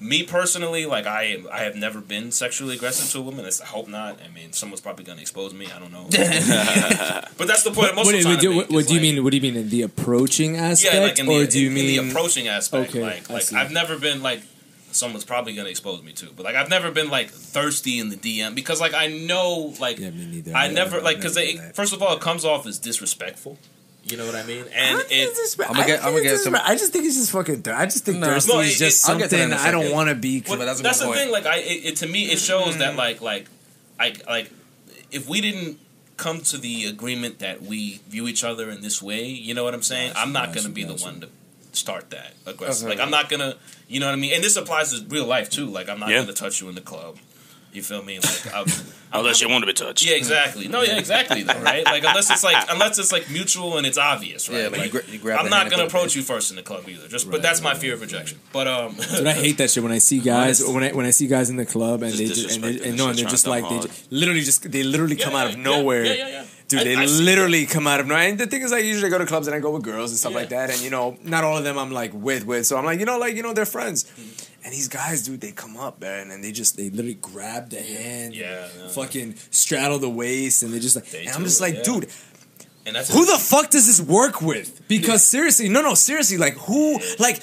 me personally, like I I have never been sexually aggressive to a woman. I hope not. I mean, someone's probably gonna expose me. I don't know. but that's the point. Most What, of the time, do, what, what do you like, mean? What do you mean in the approaching aspect, Yeah, like in the, or do you in, mean in the approaching aspect? Okay, like, like. I've never been like someone's probably gonna expose me too, but like I've never been like thirsty in the DM because like I know like Yeah. I never like because they first of all it comes off as disrespectful. You know what I mean? And don't it, it's disrespect- I'ma get- I'ma get it's some- I just think it's just fucking. thir- I just think No. thirsty No, is just I'll get to that something I don't want to be. Well, that's that's the point. thing. Like, I it, it to me, it shows that like like like like if we didn't come to the agreement that we view each other in this way, you know what I'm saying? I'm not Gotcha, gonna be the one to start that aggressive. Okay. Like, I'm not gonna, you know what I mean? And this applies to real life too. Like, I'm not Yeah. gonna touch you in the club. You feel me? Like, I'm, Unless you want to be touched. yeah, exactly. No, yeah, exactly. Though, right? Like, unless it's like unless it's like mutual and it's obvious, right? Yeah, like you gra- you grab I'm not gonna approach you first in the club either. Just, but that's my fear of rejection. But um, Dude, I hate that shit when I see guys Honest. when I when I see guys in the club and Just they just and, they, disrespecting and no and they're just like dump they just, literally just they literally come out of yeah, nowhere. Yeah, yeah, yeah. Dude, I- they I see literally come out of nowhere. And the thing is, I usually go to clubs and I go with girls and stuff Yeah. like that. And you know, not all of them I'm like with with. So I'm like, you know, like you know, they're friends. And these guys, dude, they come up, man, and they just they literally grab the hand, Yeah, yeah. fucking straddle the waist, and they just like. They and I'm just it, like, yeah. dude, And that's who the fuck does this work with? Because seriously, no, no, seriously, like who, like,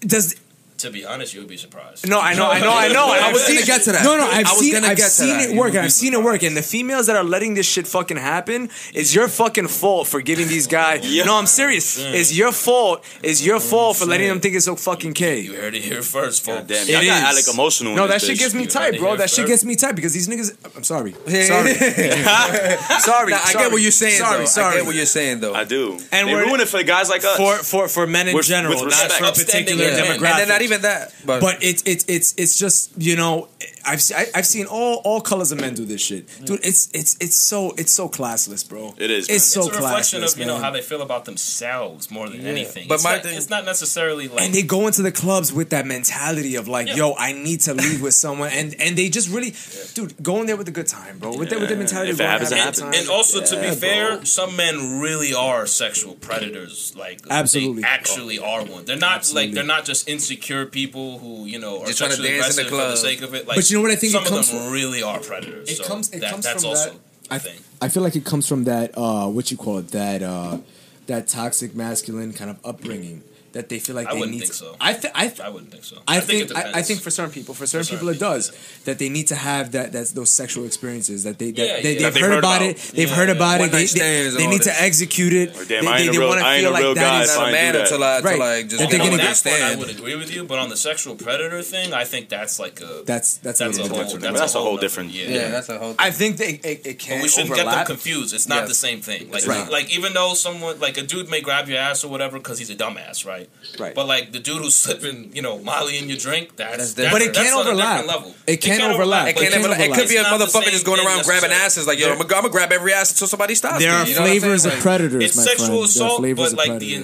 does To be honest, you would be surprised. no, I know, I know, I know. I was seen gonna it- get to that. No, no, I've seen, I've seen it work. I've seen it work. And the females that are letting this shit fucking happen, it's your fucking fault for giving these guys. No, I'm serious. It's your fault. It's your fault for letting them think it's so fucking K. You heard it here first, folks. God damn, It y'all got is. Alec emotional. No, this that shit bitch. gets me You tight, bro. here That shit gets me tight because these niggas. I'm sorry. Sorry. sorry. Nah, I get what you're saying. Sorry, though. sorry. I get what you're saying though. I do. And they we're- ruin it for guys like us. for for for men in With- general, with not respect. for a particular men. demographic. Even that, but, But it's it's it's it's just you know I've se- I- I've seen all all colors of men do this shit, dude. It's it's it's so it's so classless, bro. It is, It's man. so it's a reflection classless, of you know how they feel about themselves more than anything. But it's my not, thing- it's not necessarily like and they go into the clubs with that mentality of like, Yeah. yo, I need to leave with someone, and and they just really, dude, go in there with a good time, bro. With that with the mentality, If of it going happens, it happens. time. and also to Yeah, be fair, bro. some men really are sexual predators. Like Absolutely. they actually are one. They're not Absolutely. like they're not just insecure people who you know are Just trying to sexually dance in the aggressive for the sake of it. Like, But you know what I think it some of comes them from? really are predators. It so comes- it that, comes that's from also that- I, thing. I feel like it comes from that uh what you call it that uh that toxic masculine kind of upbringing that they feel like I they wouldn't need think to- so. I th- I th- I wouldn't think so. I, think, think, it I, I think for certain people, for certain For certain people, it people, does that they need to have that that's those sexual experiences that they that Yeah, they, yeah. they've, That heard, about, it, they've heard about it, they, they, they need this. to execute it. Or damn, they I ain't they, a they real- want to I ain't feel a like real that guy, is- not I a man do that. until I until Right. I just That don't they're know gonna what be- to that I would agree with you, but on the sexual predator thing, I think that's like a That's that's, a that's a whole different. that's, That's a whole different- Yeah, Yeah, that's a whole. I think they it, it can we shouldn't get them confused. It's not the same thing. Like, like even though someone like a dude may grab your ass or whatever because he's a dumbass, right? Right. But like the dude who's slipping, you know, Molly in your drink, that's, That's that's. But it that's can on a overlap. level. It can overlap. It, but can't can even, it overlap. could be a It's not the motherfucker same just going around grabbing asses like yo, I'm gonna, I'm gonna grab every ass until somebody stops. There me, are you know flavors saying? of predators, It's sexual friend. There are assault, but like the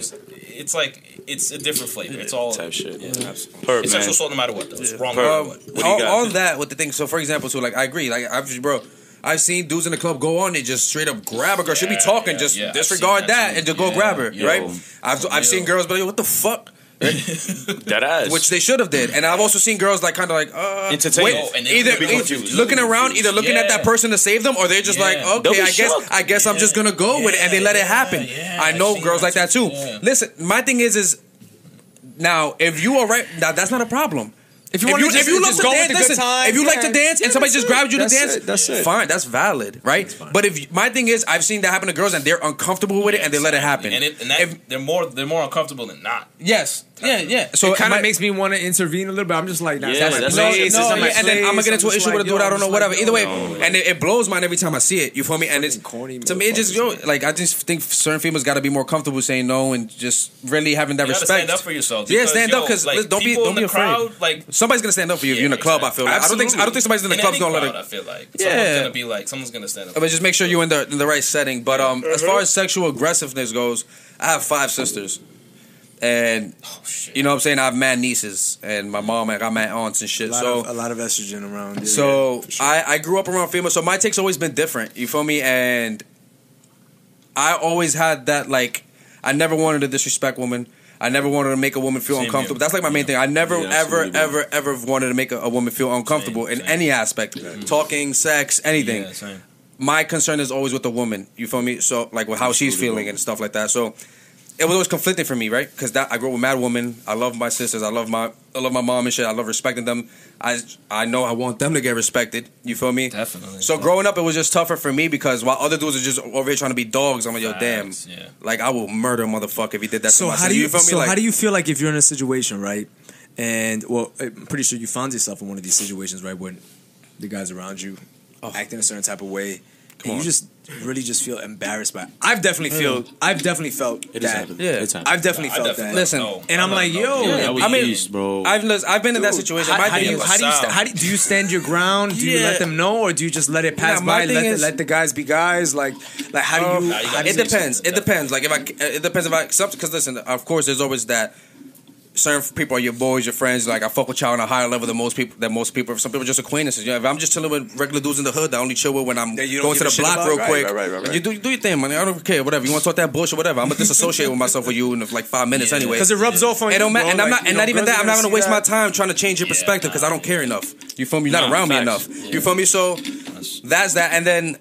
it's like it's a different flavor. It's all type shit. Yeah. Perp, It's sexual assault no matter what. Though. It's wrong. Um, what. What do you all, all that with the thing. So, for example, so like I agree. Like I've just, bro, I've seen dudes in the club go on. They just straight up grab a girl. She'll be talking, yeah, just yeah, disregard that, that and just go Yeah, grab her. yo, right? I've I've seen girls, but like, what the fuck? That ass. Which they should have did. And I've also seen girls like kind of like uh, Entertain. wait, Oh, and they either, be either confused. looking around, either looking at that person to save them, or they're just Yeah. like, okay, be I guess. I guess I'm just gonna go with it, and they let it happen. Yeah, I I've know seen girls that like that too. too. Yeah. Listen, my thing is is now if you are right, now that's not a problem. If you, if you, just- if you love to dance, listen, time, if you like to dance Yeah, and somebody just it. grabs you to dance, it. That's it. fine, that's valid, right? But if my thing is, I've seen that happen to girls and they're uncomfortable with it and they let it happen. And, it, and that, If- they're more they're more uncomfortable than not. yes, yeah, yeah. So it kind of makes me want to intervene a little bit. I'm just like, nah, Yeah, it's not my that's no, place. no, it's my yeah, and then I'm gonna get into an just issue with a like, dude I don't know, just whatever. Either way, yo, and it, it blows mine every time I see it. You feel me? And it's corny to me, it just yo, motherfuckers, like I just think certain females got to be more comfortable saying no and just really having that You respect. stand up for yourself. Yeah, stand yo, up because like, don't be don't in be the afraid. crowd, like Somebody's gonna stand up for you if you're in a club. I feel like I don't think I don't think somebody's in the in club's gonna let crowd, it. I feel like Yeah. someone's gonna be like someone's gonna stand up. But just make sure you're in the in the right setting. But um, as Uh-huh. far as sexual aggressiveness goes, I have five sisters, and Oh, shit. you know what I'm saying. I have mad nieces, and my mom. and I got mad aunts and shit. A so of, a lot of estrogen around. yeah, So for sure. I, I grew up around females, so my take's always been different. You feel me? And I always had that like I never wanted to disrespect women. I never wanted to make a woman feel Same uncomfortable. here. That's like my main thing. I never, Yeah, ever, absolutely, ever, ever wanted to make a, a woman feel uncomfortable Same, in same. any aspect, mm-hmm. talking, sex, anything. Yeah, same. My concern is always with the woman. You feel me? So like with how she's feeling bro. and stuff like that. So it was always conflicting for me, right? Because that I grew up with mad woman. I love my sisters. I love my I love my mom and shit. I love respecting them. I I know I want them to get respected. You feel me? Definitely. So growing up, it was just tougher for me because while other dudes are just over here trying to be dogs, I'm like, yo, damn, yeah. like I will murder a motherfucker if he did that. So to my how sister. do you, feel me? so like, how do you feel like if you're in a situation right, and well, I'm pretty sure you found yourself in one of these situations right when the guys around you oh. acting a certain type of way, and Oh. on. You just really just feel embarrassed by. It. I've definitely mm. feel. I've definitely felt It has that. happened. Yeah. It's happened. I've definitely I felt definitely that. Listen, know. and I'm I like, know. yo, Yeah, Yeah, I mean, used, bro. I've lis- I've been in that situation. How, how do you is- how do you sta- sound. how do, do you stand your ground? Do you Yeah. let them know, or do you just let it pass Nah, my by? thing Let the, let the guys be guys. Like like how do um, you? Nah, you how gotta it depends. It depends. Like if I, it depends if I because listen, of course, there's always that. Certain people are your boys, your friends. Like I fuck with y'all on a higher level than most people. Than most people. Some people are just acquaintances. Yeah, if I'm just chilling with regular dudes in the hood, I only chill with when I'm That you don't going to the block about? real Right, quick. right, right, right, right. You do do your thing, man. I don't care. Whatever you want to talk that bullshit, whatever. I'm gonna disassociate with myself with you in like five minutes anyway. Because it rubs off on It you. don't matter, bro. and I'm not, you and know, not even that. I'm not gonna gonna see waste my time trying to change your perspective because I don't care enough. You feel me? You're not No, around me enough. You feel me? So that's that. And then,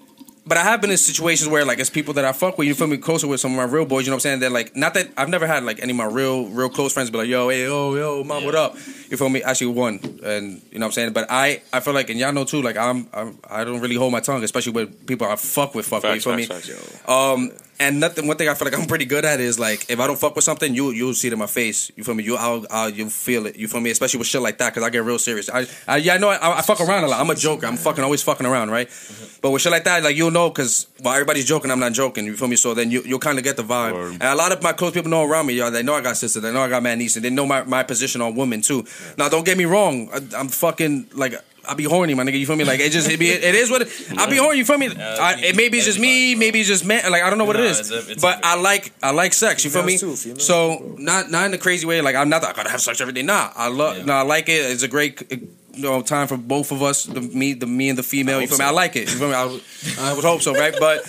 but I have been in situations where like it's people that I fuck with. You feel me? Closer with some of my real boys. You know what I'm saying? That like not that I've never had like any of my real real close friends be like, yo, hey, yo, yo, mom, what up? You feel me? Actually, one, and you know what I'm saying. But I I feel like and y'all know too. Like I'm, I'm I don't really hold my tongue, especially with people I fuck with. Fuck with. You Facts, me? facts, facts, Um, and nothing. One thing I feel like I'm pretty good at is like if I don't fuck with something, you you'll see it in my face. You feel me? You I'll, I'll you'll feel it. You feel me? Especially with shit like that because I get real serious. I, I yeah I know I, I fuck around a lot. I'm a joker. I'm fucking always fucking around, right? But with shit like that, like you'll know because while everybody's joking, I'm not joking. You feel me? So then you you'll kind of get the vibe. Word. And a lot of my close people know around me, y'all. They know I got sisters. They know I got man niece, and they know my, my position on women too. Now don't get me wrong. I, I'm fucking like. I be horny, my nigga. You feel me? Like it just it be it is what it, I be horny. You feel me? I, it maybe it's just me, maybe it's just man. Like I don't know what it is, but I like I like sex. You feel me? So not not in the crazy way. Like I'm not. I gotta have sex every day. Nah, I love. No, I like it. It's a great. You know, time for both of us, the me, the me and the female. You feel me? I like it. You feel me? I, I would hope so, right? But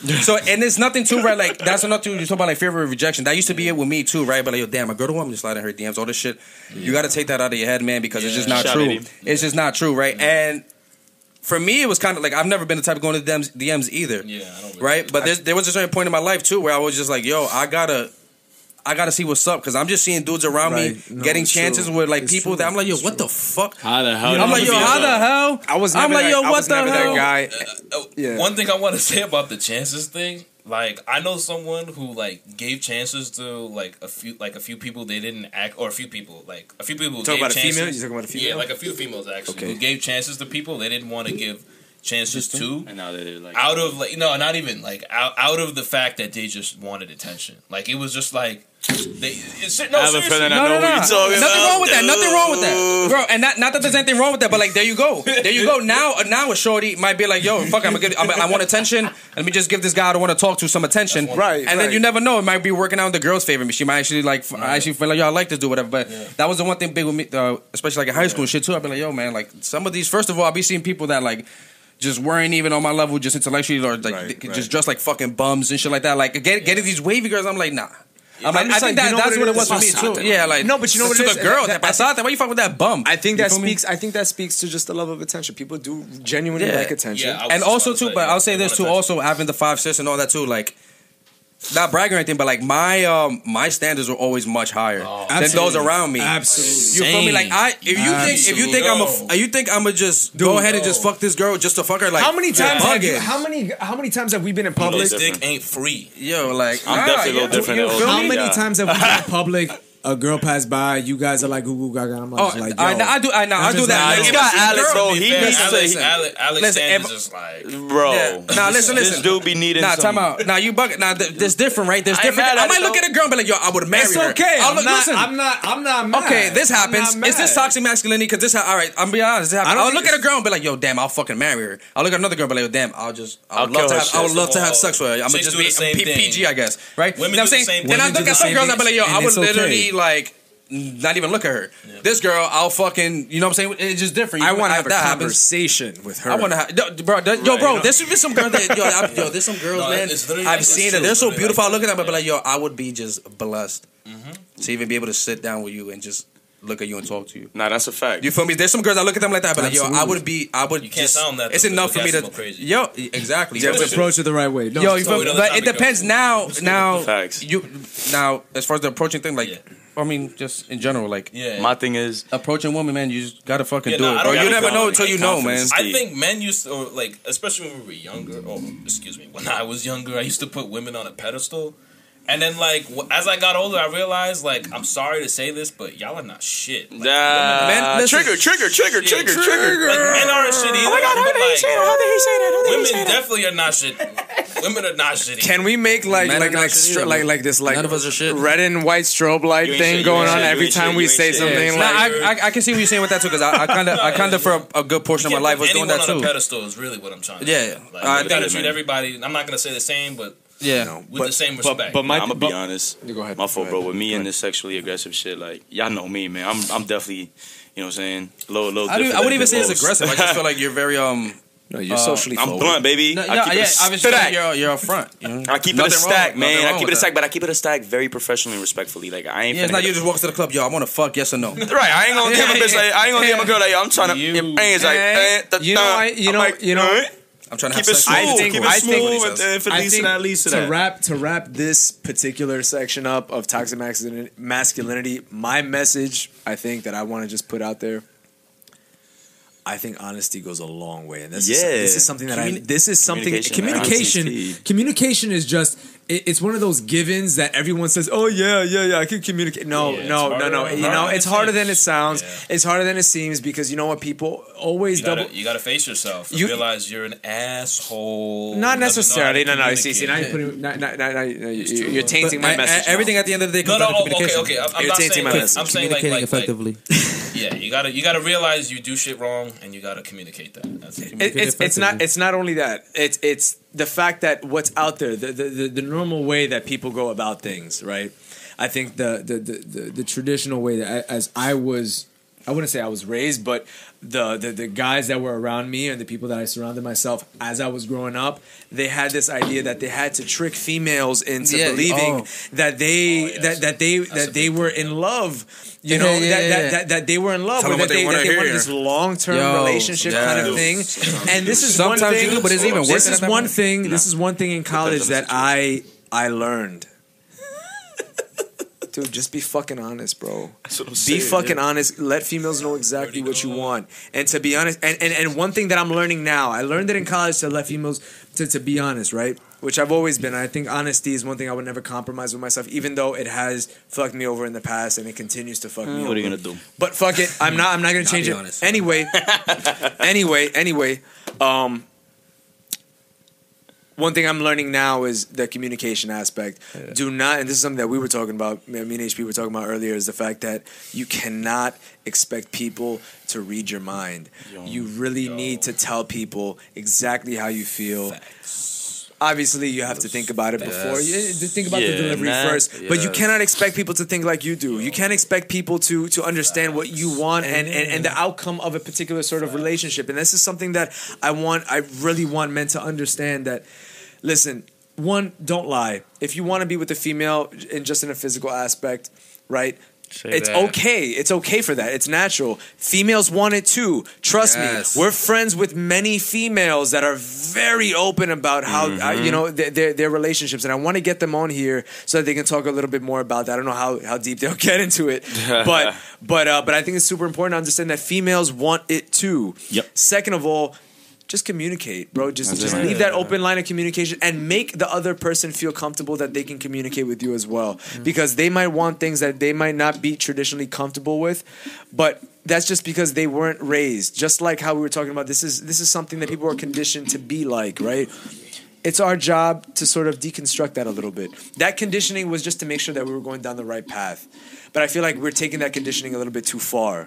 so and it's nothing too right. Like that's enough to you talk about like fear of rejection. That used to be it with me too, right? But like, yo, damn, a girl don't want me to slide in her DMs, all this shit. You got to take that out of your head, man, because it's just not Shout true. It's just not true, right? Mm-hmm. And for me, it was kind of like I've never been the type of going to DMs, DMs either Yeah, I don't really right? But there was a certain point in my life too where I was just like, yo, I gotta. I gotta see what's up because I'm just seeing dudes around Right. me No, getting chances true. with like It's people true. that I'm like, yo, It's what true. the fuck? How the hell? I'm like, yo, how the hell? I was never I'm like, that, yo, I what was the never hell? that guy. Oh, Yeah. One thing I want to say about the chances thing, like I know someone who like gave chances to like a few like a few people they didn't act or a few people like a few people who Talk gave about a female? You talking about a female? Yeah, like a few females actually Okay. who gave chances to people they didn't want to give chances to. And now they're like Out of like no, not even like out out of the fact that they just wanted attention. Like it was just like they. It's, no, I have a feeling I No, know no, what no. you're talking Nothing about. wrong with that. Nothing wrong with that, bro. And not, not that there's anything wrong with that, but like there you go, there you go. Now, now a shorty might be like, yo, fuck, I'm gonna give, I'm, I want attention. Let me just give this guy I don't want to talk to some attention, Right, And then you never know. It might be working out in the girl's favor. Me she might actually like, f I actually feel like, yo, I like to do whatever. But that was the one thing big with me, uh, especially like in high school shit too. I'd be like, yo, man, like some of these. First of all, I'll be seeing people that like. Just weren't even on my level, just intellectually, or like Right, th- right. just dressed like fucking bums and shit like that. Like get, getting these wavy girls, I'm like, nah. I'm like, I'm I think like, that, you know that's what what it it was for me too. Yeah, like No, but you know what to it the girl, That- that, pasate, why you fuck with that bum? I think that feel me? speaks. I think that speaks to just the love of attention. People do genuinely Yeah. like attention. Yeah, and also too, but I'll say this too. Also having the five sis and all that too, like. Not bragging or anything, but like my um my standards were always much higher than those around me. Absolutely. You feel me? Like I, if you think if you think I'm a, Absolutely. you think I'm gonna just go ahead and just fuck this girl just to fuck her? Like How many you're times? Have you, how many? How many times have we been in This public? dick ain't free. Yo, like I'm nah, definitely a little yeah, different you than feel How me? many Yeah. times have we been in public? A girl passed by. You guys are like goo goo gaga. I'm Oh, like, like, I, I do. I know. I I'm do that. like, Like, This if guy I see Alex, girl- though, he Fair, needs to. Alex, he- Alex, Alex Listen, Sanders if- is like. Bro, Yeah. Nah, listen, This listen. dude be needing Nah, some. time out. Now you bug. Now th- there's different, right? There's I different. I might look though. at a girl and be like, yo, I would marry It's okay. I'll I'm look, not. listen. I'm not. I'm not mad. Okay, this happens. not Is this toxic masculinity? Because this, all right, I'm be honest. This happens. I don't I'll look at a girl and be like, "Yo, damn, I'll fucking marry her." I'll look at another girl and be like, "Yo, damn, I'll just, I I'll would love to have. I would love to have sex with her. I'm gonna just be the same P- thing. PG, I guess, right? Women you know what do I'm the saying? same Then I look at some girls same and be like, "Yo, I would it's like." Not even look at her. This girl, I'll fucking, you know what I'm saying? It's just different. I want to if have a that happens, conversation with her. I want to have, bro, yo, Right, bro. you know. There should be some girls that, yo, I, yo, there's some girls, No, man. I've like- seen that they're so beautiful. I look at them, be like, yo, I would be just blessed Mm-hmm. to even be able to sit down with you and just look at you and talk to you. Nah, that's a fact. You feel me? There's some girls I look at them like that, but like, yo, I would be, I would. You can't just, tell them that, It's though, enough for me to. crazy. Yo, exactly. Yeah, but approach it the right way. No, Yo, you feel me? But it to go. depends now. Now, Facts. you now as far as the approaching thing, like, Yeah. I mean, just in general, like Yeah. My thing is, approaching women, man, you just gotta fucking Yeah, do no, I it, don't bro. You never know until you know, man. I think men used to, or like, especially when we were younger. Oh, excuse me. When I was younger, I used to put women on a pedestal. And then, like, as I got older, I realized, like, I'm sorry to say this, but y'all are not shit. Like, nah, Man, listen. trigger, trigger, trigger, shit. trigger, trigger. Like, men aren't shit either. Oh my god, how but, did he like, say that? How did he say that? How did he Women say that? definitely are not shit. women are not shitty. Can we make like Men like like stro- either, like like this like None of us are shit. red and white strobe light thing shit, going on shit, every time shit, we say shit. something Nah, like I, I, I can see what you're saying with that too, because I, I kind of, I kind of for a, a good portion of my life was doing anyone that on a too. pedestal is really what I'm trying to Yeah, say. yeah. Like, I you gotta treat everybody. I'm not gonna say the same, but Yeah, with the same respect. But, but my I'm gonna but- be honest. Go ahead. My fault, bro. With me and this sexually aggressive shit, like y'all know me, man. I'm I'm definitely, you know, what I'm saying, low, low. I, don't- I wouldn't even say it's aggressive. I just feel like you're very um. No, you're Uh, socially I'm forward. blunt, baby. No, I yeah, keep yeah, it a obviously stack. you're you're upfront. You know? I keep it a Nothing wrong- stack, nothing man. I keep with it a stack, that. but I keep it a stack very professionally and respectfully. Like I ain't. Yeah, it's not you just walk to the club, yo. I want to fuck, yes or no. Right, I ain't gonna give a bitch like I ain't gonna give a girl like yo. I'm trying to. You- Your brains like eh, da- You know, da. I- you know- like, you know- alright. I'm trying to Keep have it sex. smooth. I think- keep it I think- smooth. and then for I least think that leads to to that. wrap to wrap this particular section up of toxic masculinity, my message I think that I want to just put out there. I think honesty goes a long way, and this is this is something that I Communi- this is something Communication, communication communication is just it, it's one of those givens that everyone says oh yeah yeah yeah i can communicate no Yeah, no it's no no you know it's harder than it sounds Yeah. it's harder than it seems because you know what people always you gotta, double you gotta face yourself. and You- realize you're an asshole. Not who doesn't know how to necessarily. No, no. See, see, now you're putting, now, now, now, now you- true, you're tainting my a- a- message. now. everything at the end of the day No, comes no, down to oh, okay, communication. okay. I'm, I'm You're not tainting saying my like, message. I'm saying like, Communicating like, like, effectively. yeah, you gotta you gotta realize you do shit wrong and you gotta communicate that. That's it. It, it's it's not it's not only that it's it's the fact that what's out there the, the the the normal way that people go about things right? I think the the the, the, the traditional way that I, as i was i wouldn't say i was raised but the, the the guys that were around me and the people that i surrounded myself as i was growing up they had this idea that they had to trick females into Yeah, believing oh. that they Oh, yes. that that they That's that they were thing. in love you Yeah, know yeah, that, yeah, that, yeah. that that they were in love Tell or that they they, that they wanted this long-term relationship yeah. kind of thing and this is one Sometimes thing you do, but it's even worse this is one point. thing. This is one thing in college that I I learned. Dude, just be fucking honest, bro. That's what I'm Be saying, fucking yeah. honest. Let females know exactly what you want. And to be honest, and, and, and one thing that I'm learning now, I learned it in college to let females to, to be honest, right? Which I've always been. I think honesty is one thing I would never compromise with myself, even though it has fucked me over in the past and it continues to fuck me over. What are you gonna do? But fuck it, I'm not. I'm not gonna change be it. honest. Anyway, anyway, anyway. Um, one thing I'm learning now is the communication aspect. Do not, and this is something that we were talking about. Me and HP were talking about earlier. Is the fact that you cannot expect people to read your mind. You really need to tell people exactly how you feel. Obviously, you have to think about it before. You, think about the delivery nah, first, but you cannot expect people to think like you do. You can't expect people to to understand what you want and, and, and the outcome of a particular sort of relationship. And this is something that I want. I really want men to understand that. Listen, one, don't lie. If you want to be with a female in just in a physical aspect, right? it's that. okay. It's okay for that. It's natural. Females want it too. Trust Yes. me. We're friends with many females that are very open about how uh, you know their, their their relationships, and I want to get them on here so that they can talk a little bit more about that. I don't know how, how deep they'll get into it, but but uh, but I think it's super important to understand that females want it too. Yep. Second of all. Just communicate, bro. Just That's just it. leave that open line of communication and make the other person feel comfortable that they can communicate with you as well. Mm. Because they might want things that they might not be traditionally comfortable with, but that's just because they weren't raised. Just like how we were talking about, this is this is something that people are conditioned to be like, right? It's our job to sort of deconstruct that a little bit. That conditioning was just to make sure that we were going down the right path. But I feel like we're taking that conditioning a little bit too far.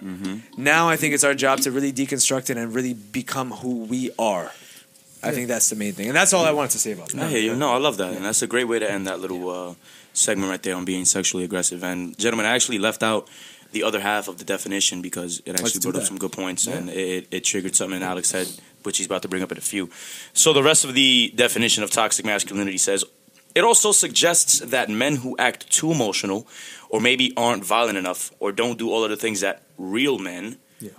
Now I think it's our job to really deconstruct it and really become who we are. I think that's the main thing, and that's all I wanted to say about that. I hear you. No, I love that, and that's a great way to end that little uh, segment right there on being sexually aggressive. And gentlemen, I actually left out the other half of the definition because it actually brought up some good points, and it, it triggered something in Alex said, which he's about to bring up in a few. So the rest of the definition of toxic masculinity says. It also suggests that men who act too emotional, or maybe aren't violent enough, or don't do all of the things that real men Yeah.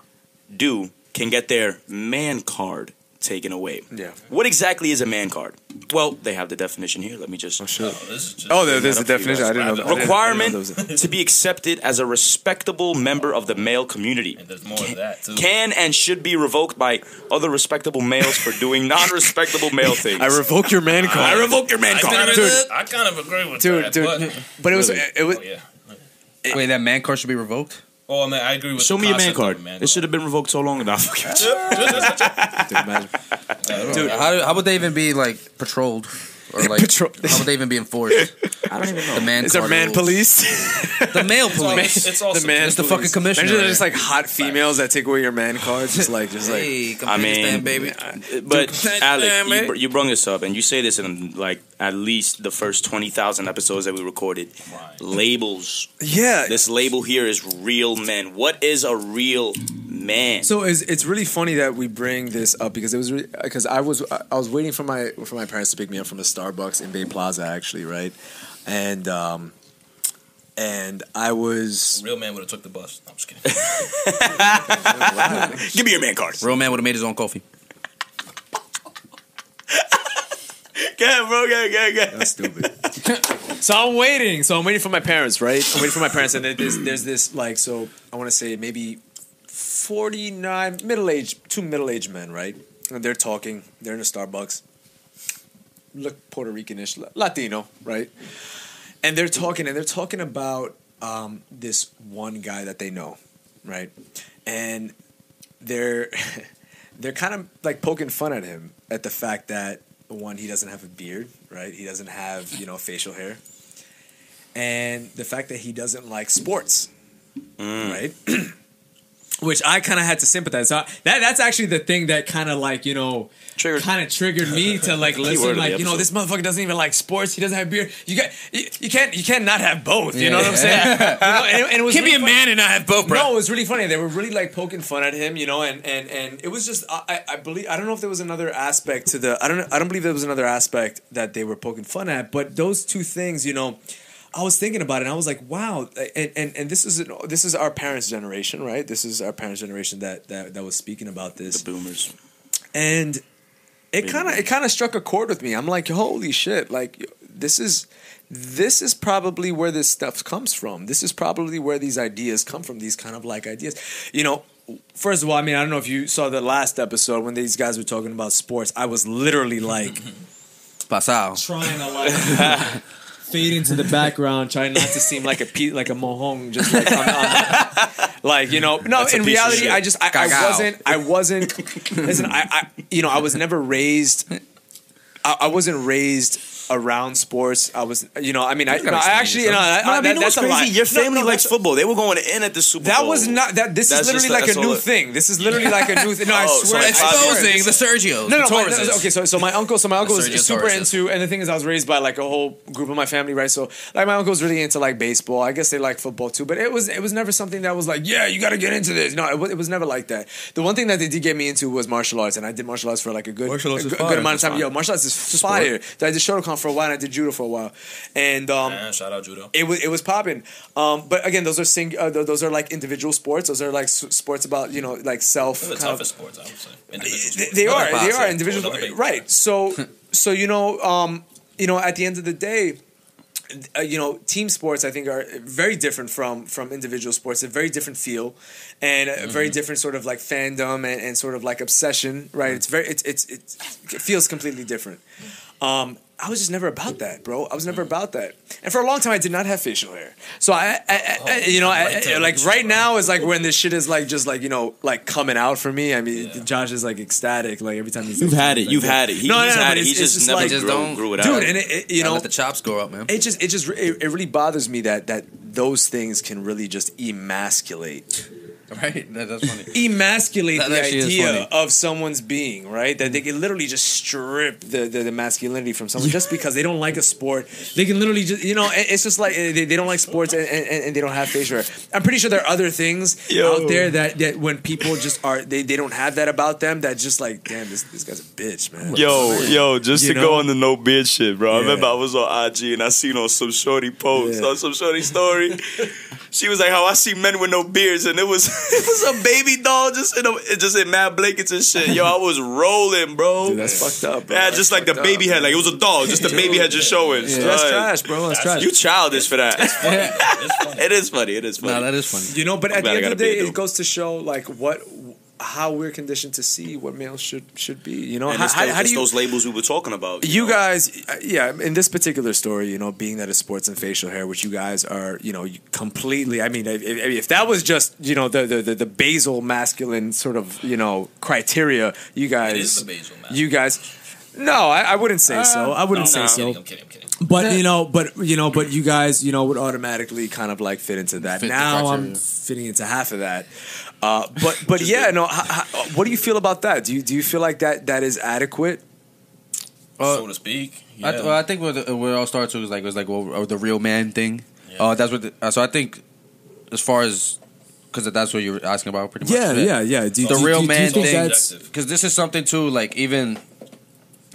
do, can get their man card taken away. Yeah. What exactly is a man card? Well, they have the definition here. Let me just. Oh, oh this is just Oh, there, there's a up for you definition. I didn't know. that. I didn't- know Requirement there was a- to be accepted as a respectable member of the male community. And there's more of that too. Can and should be revoked by other respectable males for doing non-respectable male things. I revoke your man card. I revoke your man I card. kind, of, Dude. I kind of agree with dude, that. dude. But, But, it was Really? it was oh, yeah. Wait, that man card should be revoked. Oh, man, I agree with. You. Show the me your man card. man It should have been revoked so long ago. dude, imagine. Dude, how, how would they even be like patrolled or like Patrol- how would they even be enforced? I don't even know. The man Is there card man rules. police? The male It's, all, police. it's, it's also the man. It's the fucking commissioner. Imagine there's just like hot females that take away your man cards. Just like, just like. hey, come I I mean, baby. Uh, but Dude, Alec, damn you, it. br- you brung this up, and you say this in like at least the first twenty thousand episodes that we recorded. Right. Labels. Yeah. This label here is real men. What is a real man? So it's, it's really funny that we bring this up because it was because I was I was waiting for my for my parents to pick me up from a Starbucks in Bay Plaza actually right, and um, and I was real man would have took the bus. No, I'm just kidding. Give me your man card. Real man would have made his own coffee. Go ahead, bro. Go ahead, go ahead, go ahead. That's stupid. so I'm waiting. So I'm waiting for my parents, right? I'm waiting for my parents, and then there's, there's this like, so I want to say maybe 49 middle aged, two middle aged men, right? And they're talking. They're in a Starbucks. Look Puerto Ricanish, Latino, right? And they're talking, and they're talking about um, this one guy that they know, right? And they're they're kind of like poking fun at him at the fact that one he doesn't have a beard right? He doesn't have you know facial hair. And the fact that he doesn't like sports mm. right which i kind of had to sympathize so that that's actually the thing that kind of like you know Triggered. kind of triggered me to like listen like you know this motherfucker doesn't even like sports he doesn't have beard you got you, you can't you can't not have both you know what i'm saying You know, and, and it was Can't be a funny. man and not have both, bro. No, it was really funny. They were really like poking fun at him, you know, and and and it was just I, I I believe I don't know if there was another aspect to the I don't I don't believe there was another aspect that they were poking fun at, but those two things, you know. I was thinking about it, and I was like, "Wow!" And and, and this is an, this is our parents' generation, right? This is our parents' generation that that, that was speaking about this, The boomers. and it kind of it kind of struck a chord with me. I'm like, "Holy shit!" Like this is this is probably where this stuff comes from. This is probably where these ideas come from. These kind of like ideas, you know. First of all, I mean, I don't know if you saw the last episode when these guys were talking about sports. I was literally like Pasao. trying to like fade into the background, trying not to seem like a pe- like a mohong, just like like you know. No, That's in reality. I just I, I wasn't I wasn't. listen, I, I you know I was never raised. I, I wasn't raised around sports. I was you know I mean I, no, I actually you know. I, No, I I- mean, that- you know that's crazy? Your family no, likes football. They were going in at the Super That Bowl. That was not that. This That's is literally like a new it- thing. This is literally like a new thing. No, I Oh, so swear. like I swear. Exposing the Sergio. No, no, the my, okay. So, so my uncle, so my uncle was super Torres. into, and the thing is, I was raised by like a whole group of my family, right? So, like, my uncle uncle's really into like baseball. I guess they like football too, but it was it was never something that was like, yeah, you got to get into this. No, it was, it was never like that. The one thing that they did get me into was martial arts, and I did martial arts for like a good, a good, amount of time. Yo, martial arts is fire. So I did Shotokan for a while, and I did judo for a while, and um, Man, shout out judo. it was it was popping. Um, but again, those are sing, uh, those are like individual sports. Those are like s- sports about you know like self. They're the kind of- toughest sports, I would say. Individual they, they Another are. They are individual. Another right. So, so you know, um, you know, at the end of the day, uh, you know, team sports I think are very different from from individual sports. A very different feel, and a very different sort of like fandom and, and sort of like obsession. Right. It's very. It's it's, it's it feels completely different. Um, I was just never about that, bro. I was never about that, and for a long time, I did not have facial hair. So I, I, I, I you know, right I- there like right now is like when this shit is like just like you know like coming out for me. I mean, Josh is like ecstatic like every time he's. You've like, had it. like You've that. had it. He, no, no, he's no, had but it. it's, He it's just, just never like, Just grew, don't- grew it out. dude, and it, it, you know, let the chops grow up, man. it just it just it, it really bothers me that that those things can really just emasculate right? That, that's funny. emasculate That the idea of someone's being, right? That they mm-hmm. can literally just strip the, the, the masculinity from someone just because they don't like a sport. They can literally just, you know, it's just like they, they don't like sports and, and, and they don't have facial hair. I'm pretty sure there are other things Yo. out there that, that when people just are, they, they don't have that about them, that just like, damn, this, this guy's a bitch, man. Yo, yo, just You to know? go on the no beard shit, bro. I remember I was on IG and I seen on some shorty post, Yeah. on some shorty story. she was like, "How I see men with no beards," and it was it was a baby doll just in a, just in mad blankets and shit. Yo, I was rolling, bro. Dude, that's fucked up, bro. Yeah, That's just like the baby up, head, like it was a doll, just the baby head just showing. Yeah, that's Like, trash, bro. That's, trash. You childish for that. It's funny. it is funny. It is funny. No, that is funny. You know, but I'm at the end of the day, it goes to show like what, how we're conditioned to see what males should should be. You know, and how, it's, how, those, how do you? those labels we were talking about. You know? guys, uh, yeah, in this particular story, you know, being that it's sports and facial hair, which you guys are, you know, completely. I mean, if, if if that was just, you know, the, the the the basal masculine sort of, you know, criteria, you guys, It is the basal masculine. you guys. No, I, I wouldn't say so. I wouldn't No, say I'm so. kidding, I'm kidding, I'm kidding. But you know, but you know, but you guys, you know, would automatically kind of like fit into that. Fit now I'm fitting into half of that. Uh, but but yeah, no. How, how, what do you feel about that? Do you do you feel like that that is adequate? Uh, so to speak. I, Yeah. well, I think where, the, where it all starts was like was like well, the real man thing. Yeah. Uh, that's what. The, uh, so I think, as far as because that's what you were asking about, pretty much. Yeah, yeah, yeah. Do, The do- real do- do you man think thing. that's- Because this is something too. Like even,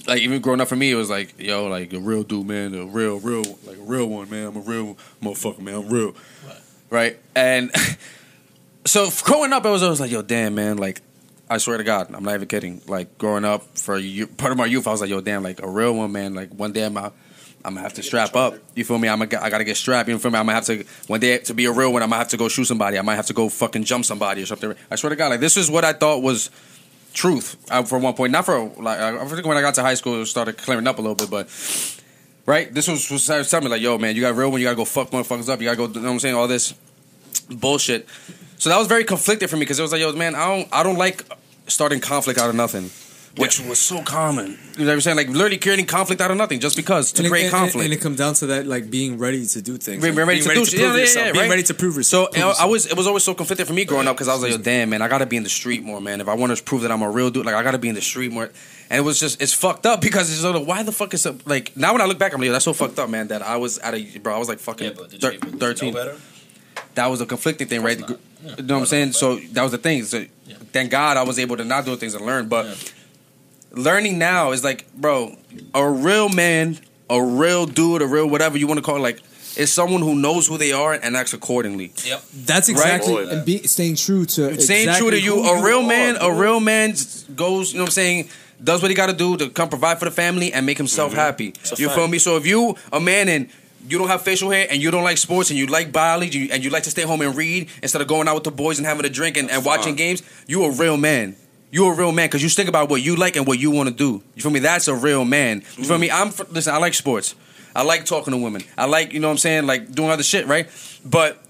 like even growing up for me, it was like yo, like a real dude, man, a real, real, like a real one, man. I'm a real motherfucker, man. I'm real, right? And so growing up, I was always like, yo, damn, man, like. I swear to God, I'm not even kidding. Like growing up for you, part of my youth, I was like, "Yo, damn, like a real one, man. Like one day I'm, out, I'm gonna have to strap up. You feel me? I'm gonna, I gotta get strapped. You feel me? I'm gonna have to one day to be a real one. I'm gonna have to go shoot somebody. I might have to go fucking jump somebody or something. I swear to God, like this is what I thought was truth uh, for one point. Not for like I think when I got to high school, it started clearing up a little bit, but right, this was was telling me like, yo, man, you got real one. You gotta go fuck motherfuckers up. You gotta go. You know what I'm saying? All this bullshit. So that was very conflicted for me because it was like, yo, man, I don't, I don't like starting conflict out of nothing. Which was so common. You know what I'm saying? Like literally creating conflict out of nothing just because to and create and- conflict. and it comes down to that, like being ready to do things, Being like, ready to do shit. prove Yeah, yeah, yourself, yeah, being right. ready to prove So yourself. I was it was always so conflicted for me growing up because I was like, yo, damn man, I gotta be in the street more, man. If I want to prove that I'm a real dude, like I gotta be in the street more. And it was just it's fucked up because it's like, why the fuck is it like now when I look back, I'm like, yo, that's so fucked up, man. That I was at a bro, I was like fucking Yeah, but did thir- you, did you thirteen. know? That was a conflicting thing, right? not. You Yeah. know what I'm saying? So that was the thing. So Yeah. thank God I was able to not do things and learn, but Yeah. Learning now is like, bro, a real man, a real dude, a real whatever you want to call it, like, is someone who knows who they are and acts accordingly. Yep. That's exactly Right. and be, staying true to staying exactly true to you, a real are, man, a real man goes, you know what I'm saying, does what he got to do to come provide for the family and make himself happy. Mm-hmm. a You fact. feel me? So if you a man and you don't have facial hair and you don't like sports and you like biology and you like to stay home and read instead of going out with the boys and having a drink and, and watching games, you a real man. You a real man because you think about what you like and what you want to do. You feel me? That's a real man. You feel me? Mm-hmm. I'm listen. I like sports. I like talking to women. I like you know what I'm saying like doing other shit, right? But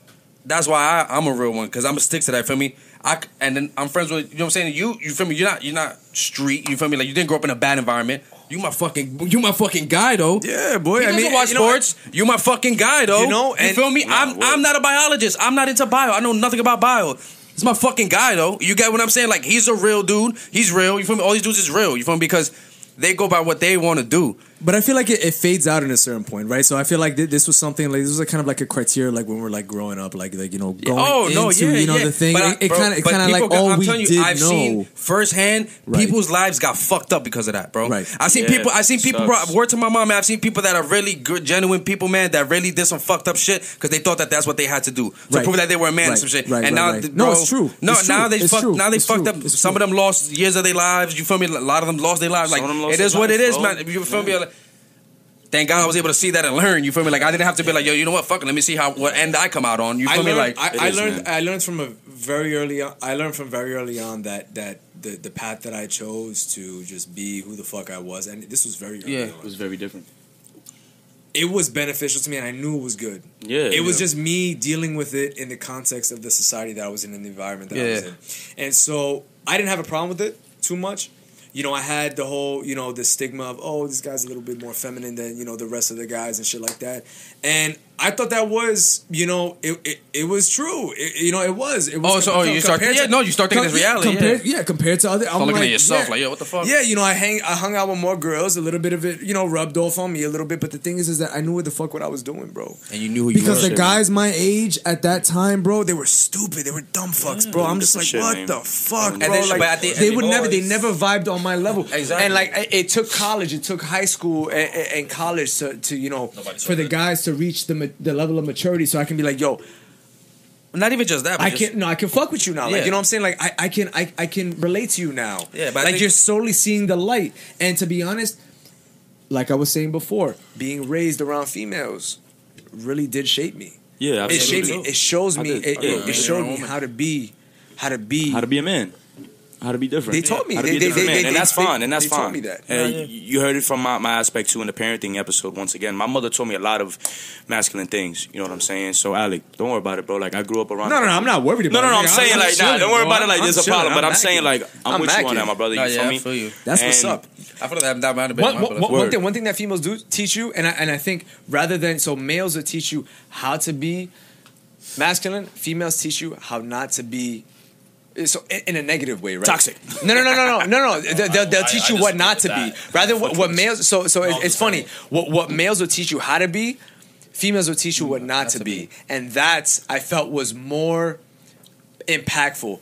that's why I, I'm a real one because I'm a stick to that. Feel me? I and then I'm friends with you know what I'm saying. You you feel me? You're not you're not street. You feel me? Like you didn't grow up in a bad environment. You my fucking you my fucking guy though. Yeah, boy. He I mean, watch you know, sports. you my fucking guy though. You know, you and- feel me? Nah, I'm word. I'm not a biologist. I'm not into bio. I know nothing about bio. It's my fucking guy though. You get what I'm saying? Like he's a real dude. He's real. You feel me? All these dudes is real. You feel me? Because they go by what they want to do. But I feel like it, it fades out in a certain point, right? So I feel like thi- this was something like this was like kind of like a criteria, like when we we're like growing up, like like you know going oh into no, yeah, you know yeah. the thing. But it- it kind of it kind of like got- all I'm we telling you, did I've know. seen firsthand Right. people's lives got fucked up because of that, bro. Right. I seen Yeah, people. I seen people. Bro, sucks. word to my mom. I've seen people that are really good, genuine people, man. That really did some fucked up shit because they thought that that's what they had to do to Right. prove that they were a man Right, or some shit. right, and right, now, right. th- No, it's true. No, It's now true. they fucked. Now they fucked up. Some of them lost years of their lives. You feel me? A lot of them lost their lives. Like Some of them lost it is what it lives, is, bro. man. You feel me? Like, Thank God I was able to see that and learn. You feel me? Like I didn't have to be like, yo, you know what? Fuck it. Let me see how what end I come out on. You I feel me? learned, Like I, I is, learned, man. I learned from a very early. On, I learned from very early on that that the the path that I chose to just be who the fuck I was, and this was very early Yeah. on. It was very different. It was beneficial to me, and I knew it was good. Yeah, it was yeah. just me dealing with it in the context of the society that I was in and the environment that I was in, and so I didn't have a problem with it too much. You know, I had the whole, you know, the stigma of, oh, this guy's a little bit more feminine than, you know, the rest of the guys and shit like that. And I thought that was, you know, it it, it was true. It, you know, it was. It was Oh, so- oh, you start- compared yeah, no, you start thinking it's reality, Compared, yeah. yeah. compared to other, I'm Start looking like, at yourself yeah. like, yo, what the fuck? Yeah, you know, I hang, I hung out with more girls. A little bit of it, you know, rubbed off on me a little bit. But the thing is, is that I knew what the fuck what I was doing, bro. And you knew who you Because were. the guys my age at that time, bro, they were stupid. They were dumb fucks, bro. I'm just like, shit, what man. the fuck, And bro? then- like, but at the- they would the never, they never vibed on my level. Exactly. And like, it, it took college, it took high school and, and- and college to, to you know, for the guys to reach the ma- the level of maturity, so I can be like, yo, Not even just that. But I just, can no, I can fuck with you now. Like you know what I'm saying? Like I, I can I, I can relate to you now. Yeah, but like think- you're slowly seeing the light. And to be honest, like I was saying before, being raised around females really did shape me. Yeah, It shaped me. It shows me. did. It, I it, it showed me how to be, how to be. How to be a man. How to be different. They taught me. How to They- be a different they- man. they- and that's they- fine. And that's they fine. taught me that. Uh, You heard it from my, my aspect too in the parenting episode. Once again, my mother told me a lot of masculine things. You know what I'm saying? So, Alec, don't worry about it, bro. Like I grew up around. no, no, no. I'm not worried No, about no, it. no. I'm Nigga, saying like, nah, don't worry bro. about it. Like, I'm there's a chilling. problem. But I'm, saying like, I'm, I'm with you on that, my brother. You feel yeah, I me? feel you. That's what's up. I feel like that, that might have been One, thing, one thing that females do teach you, and I, and I think rather than so males will teach you how to be masculine, females teach you how not to be. So in, a negative way, right? Toxic. No, no, no, no, no, no, no. They'll, they'll, I- teach I you what not to that. be. Rather, what, what males. So, so it's, it's funny. What what males will teach you how to be, females will teach you what not to be, and that's I felt was more impactful.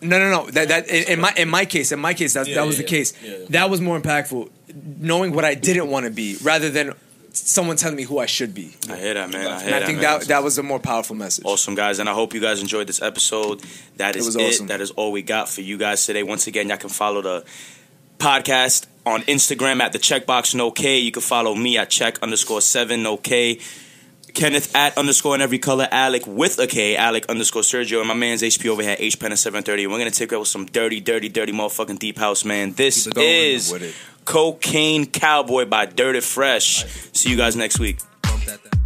No, no, no. That that in, in my in my case, in my case, that Yeah, that was yeah, the case. Yeah. That was more impactful, knowing what I didn't want to be, rather than someone telling me who I should be. I hear that, man. I hear And I that, think man. that that was a more powerful message. Awesome, guys, and I hope you guys enjoyed this episode. That is it. awesome. That is all we got for you guys today. Once again, y'all can follow the podcast on Instagram at the Chec Box no K. You can follow me at check underscore seven no K. Kenneth at underscore in every color. Alec with a K. Alec underscore Sergio. And my man's HP over here, H Pen at 730. We're going to take over some dirty, dirty, dirty motherfucking deep house, man. This Keep it going is. Cocaine Cowboy by Durty Fresh. See you guys next week. Bump that down.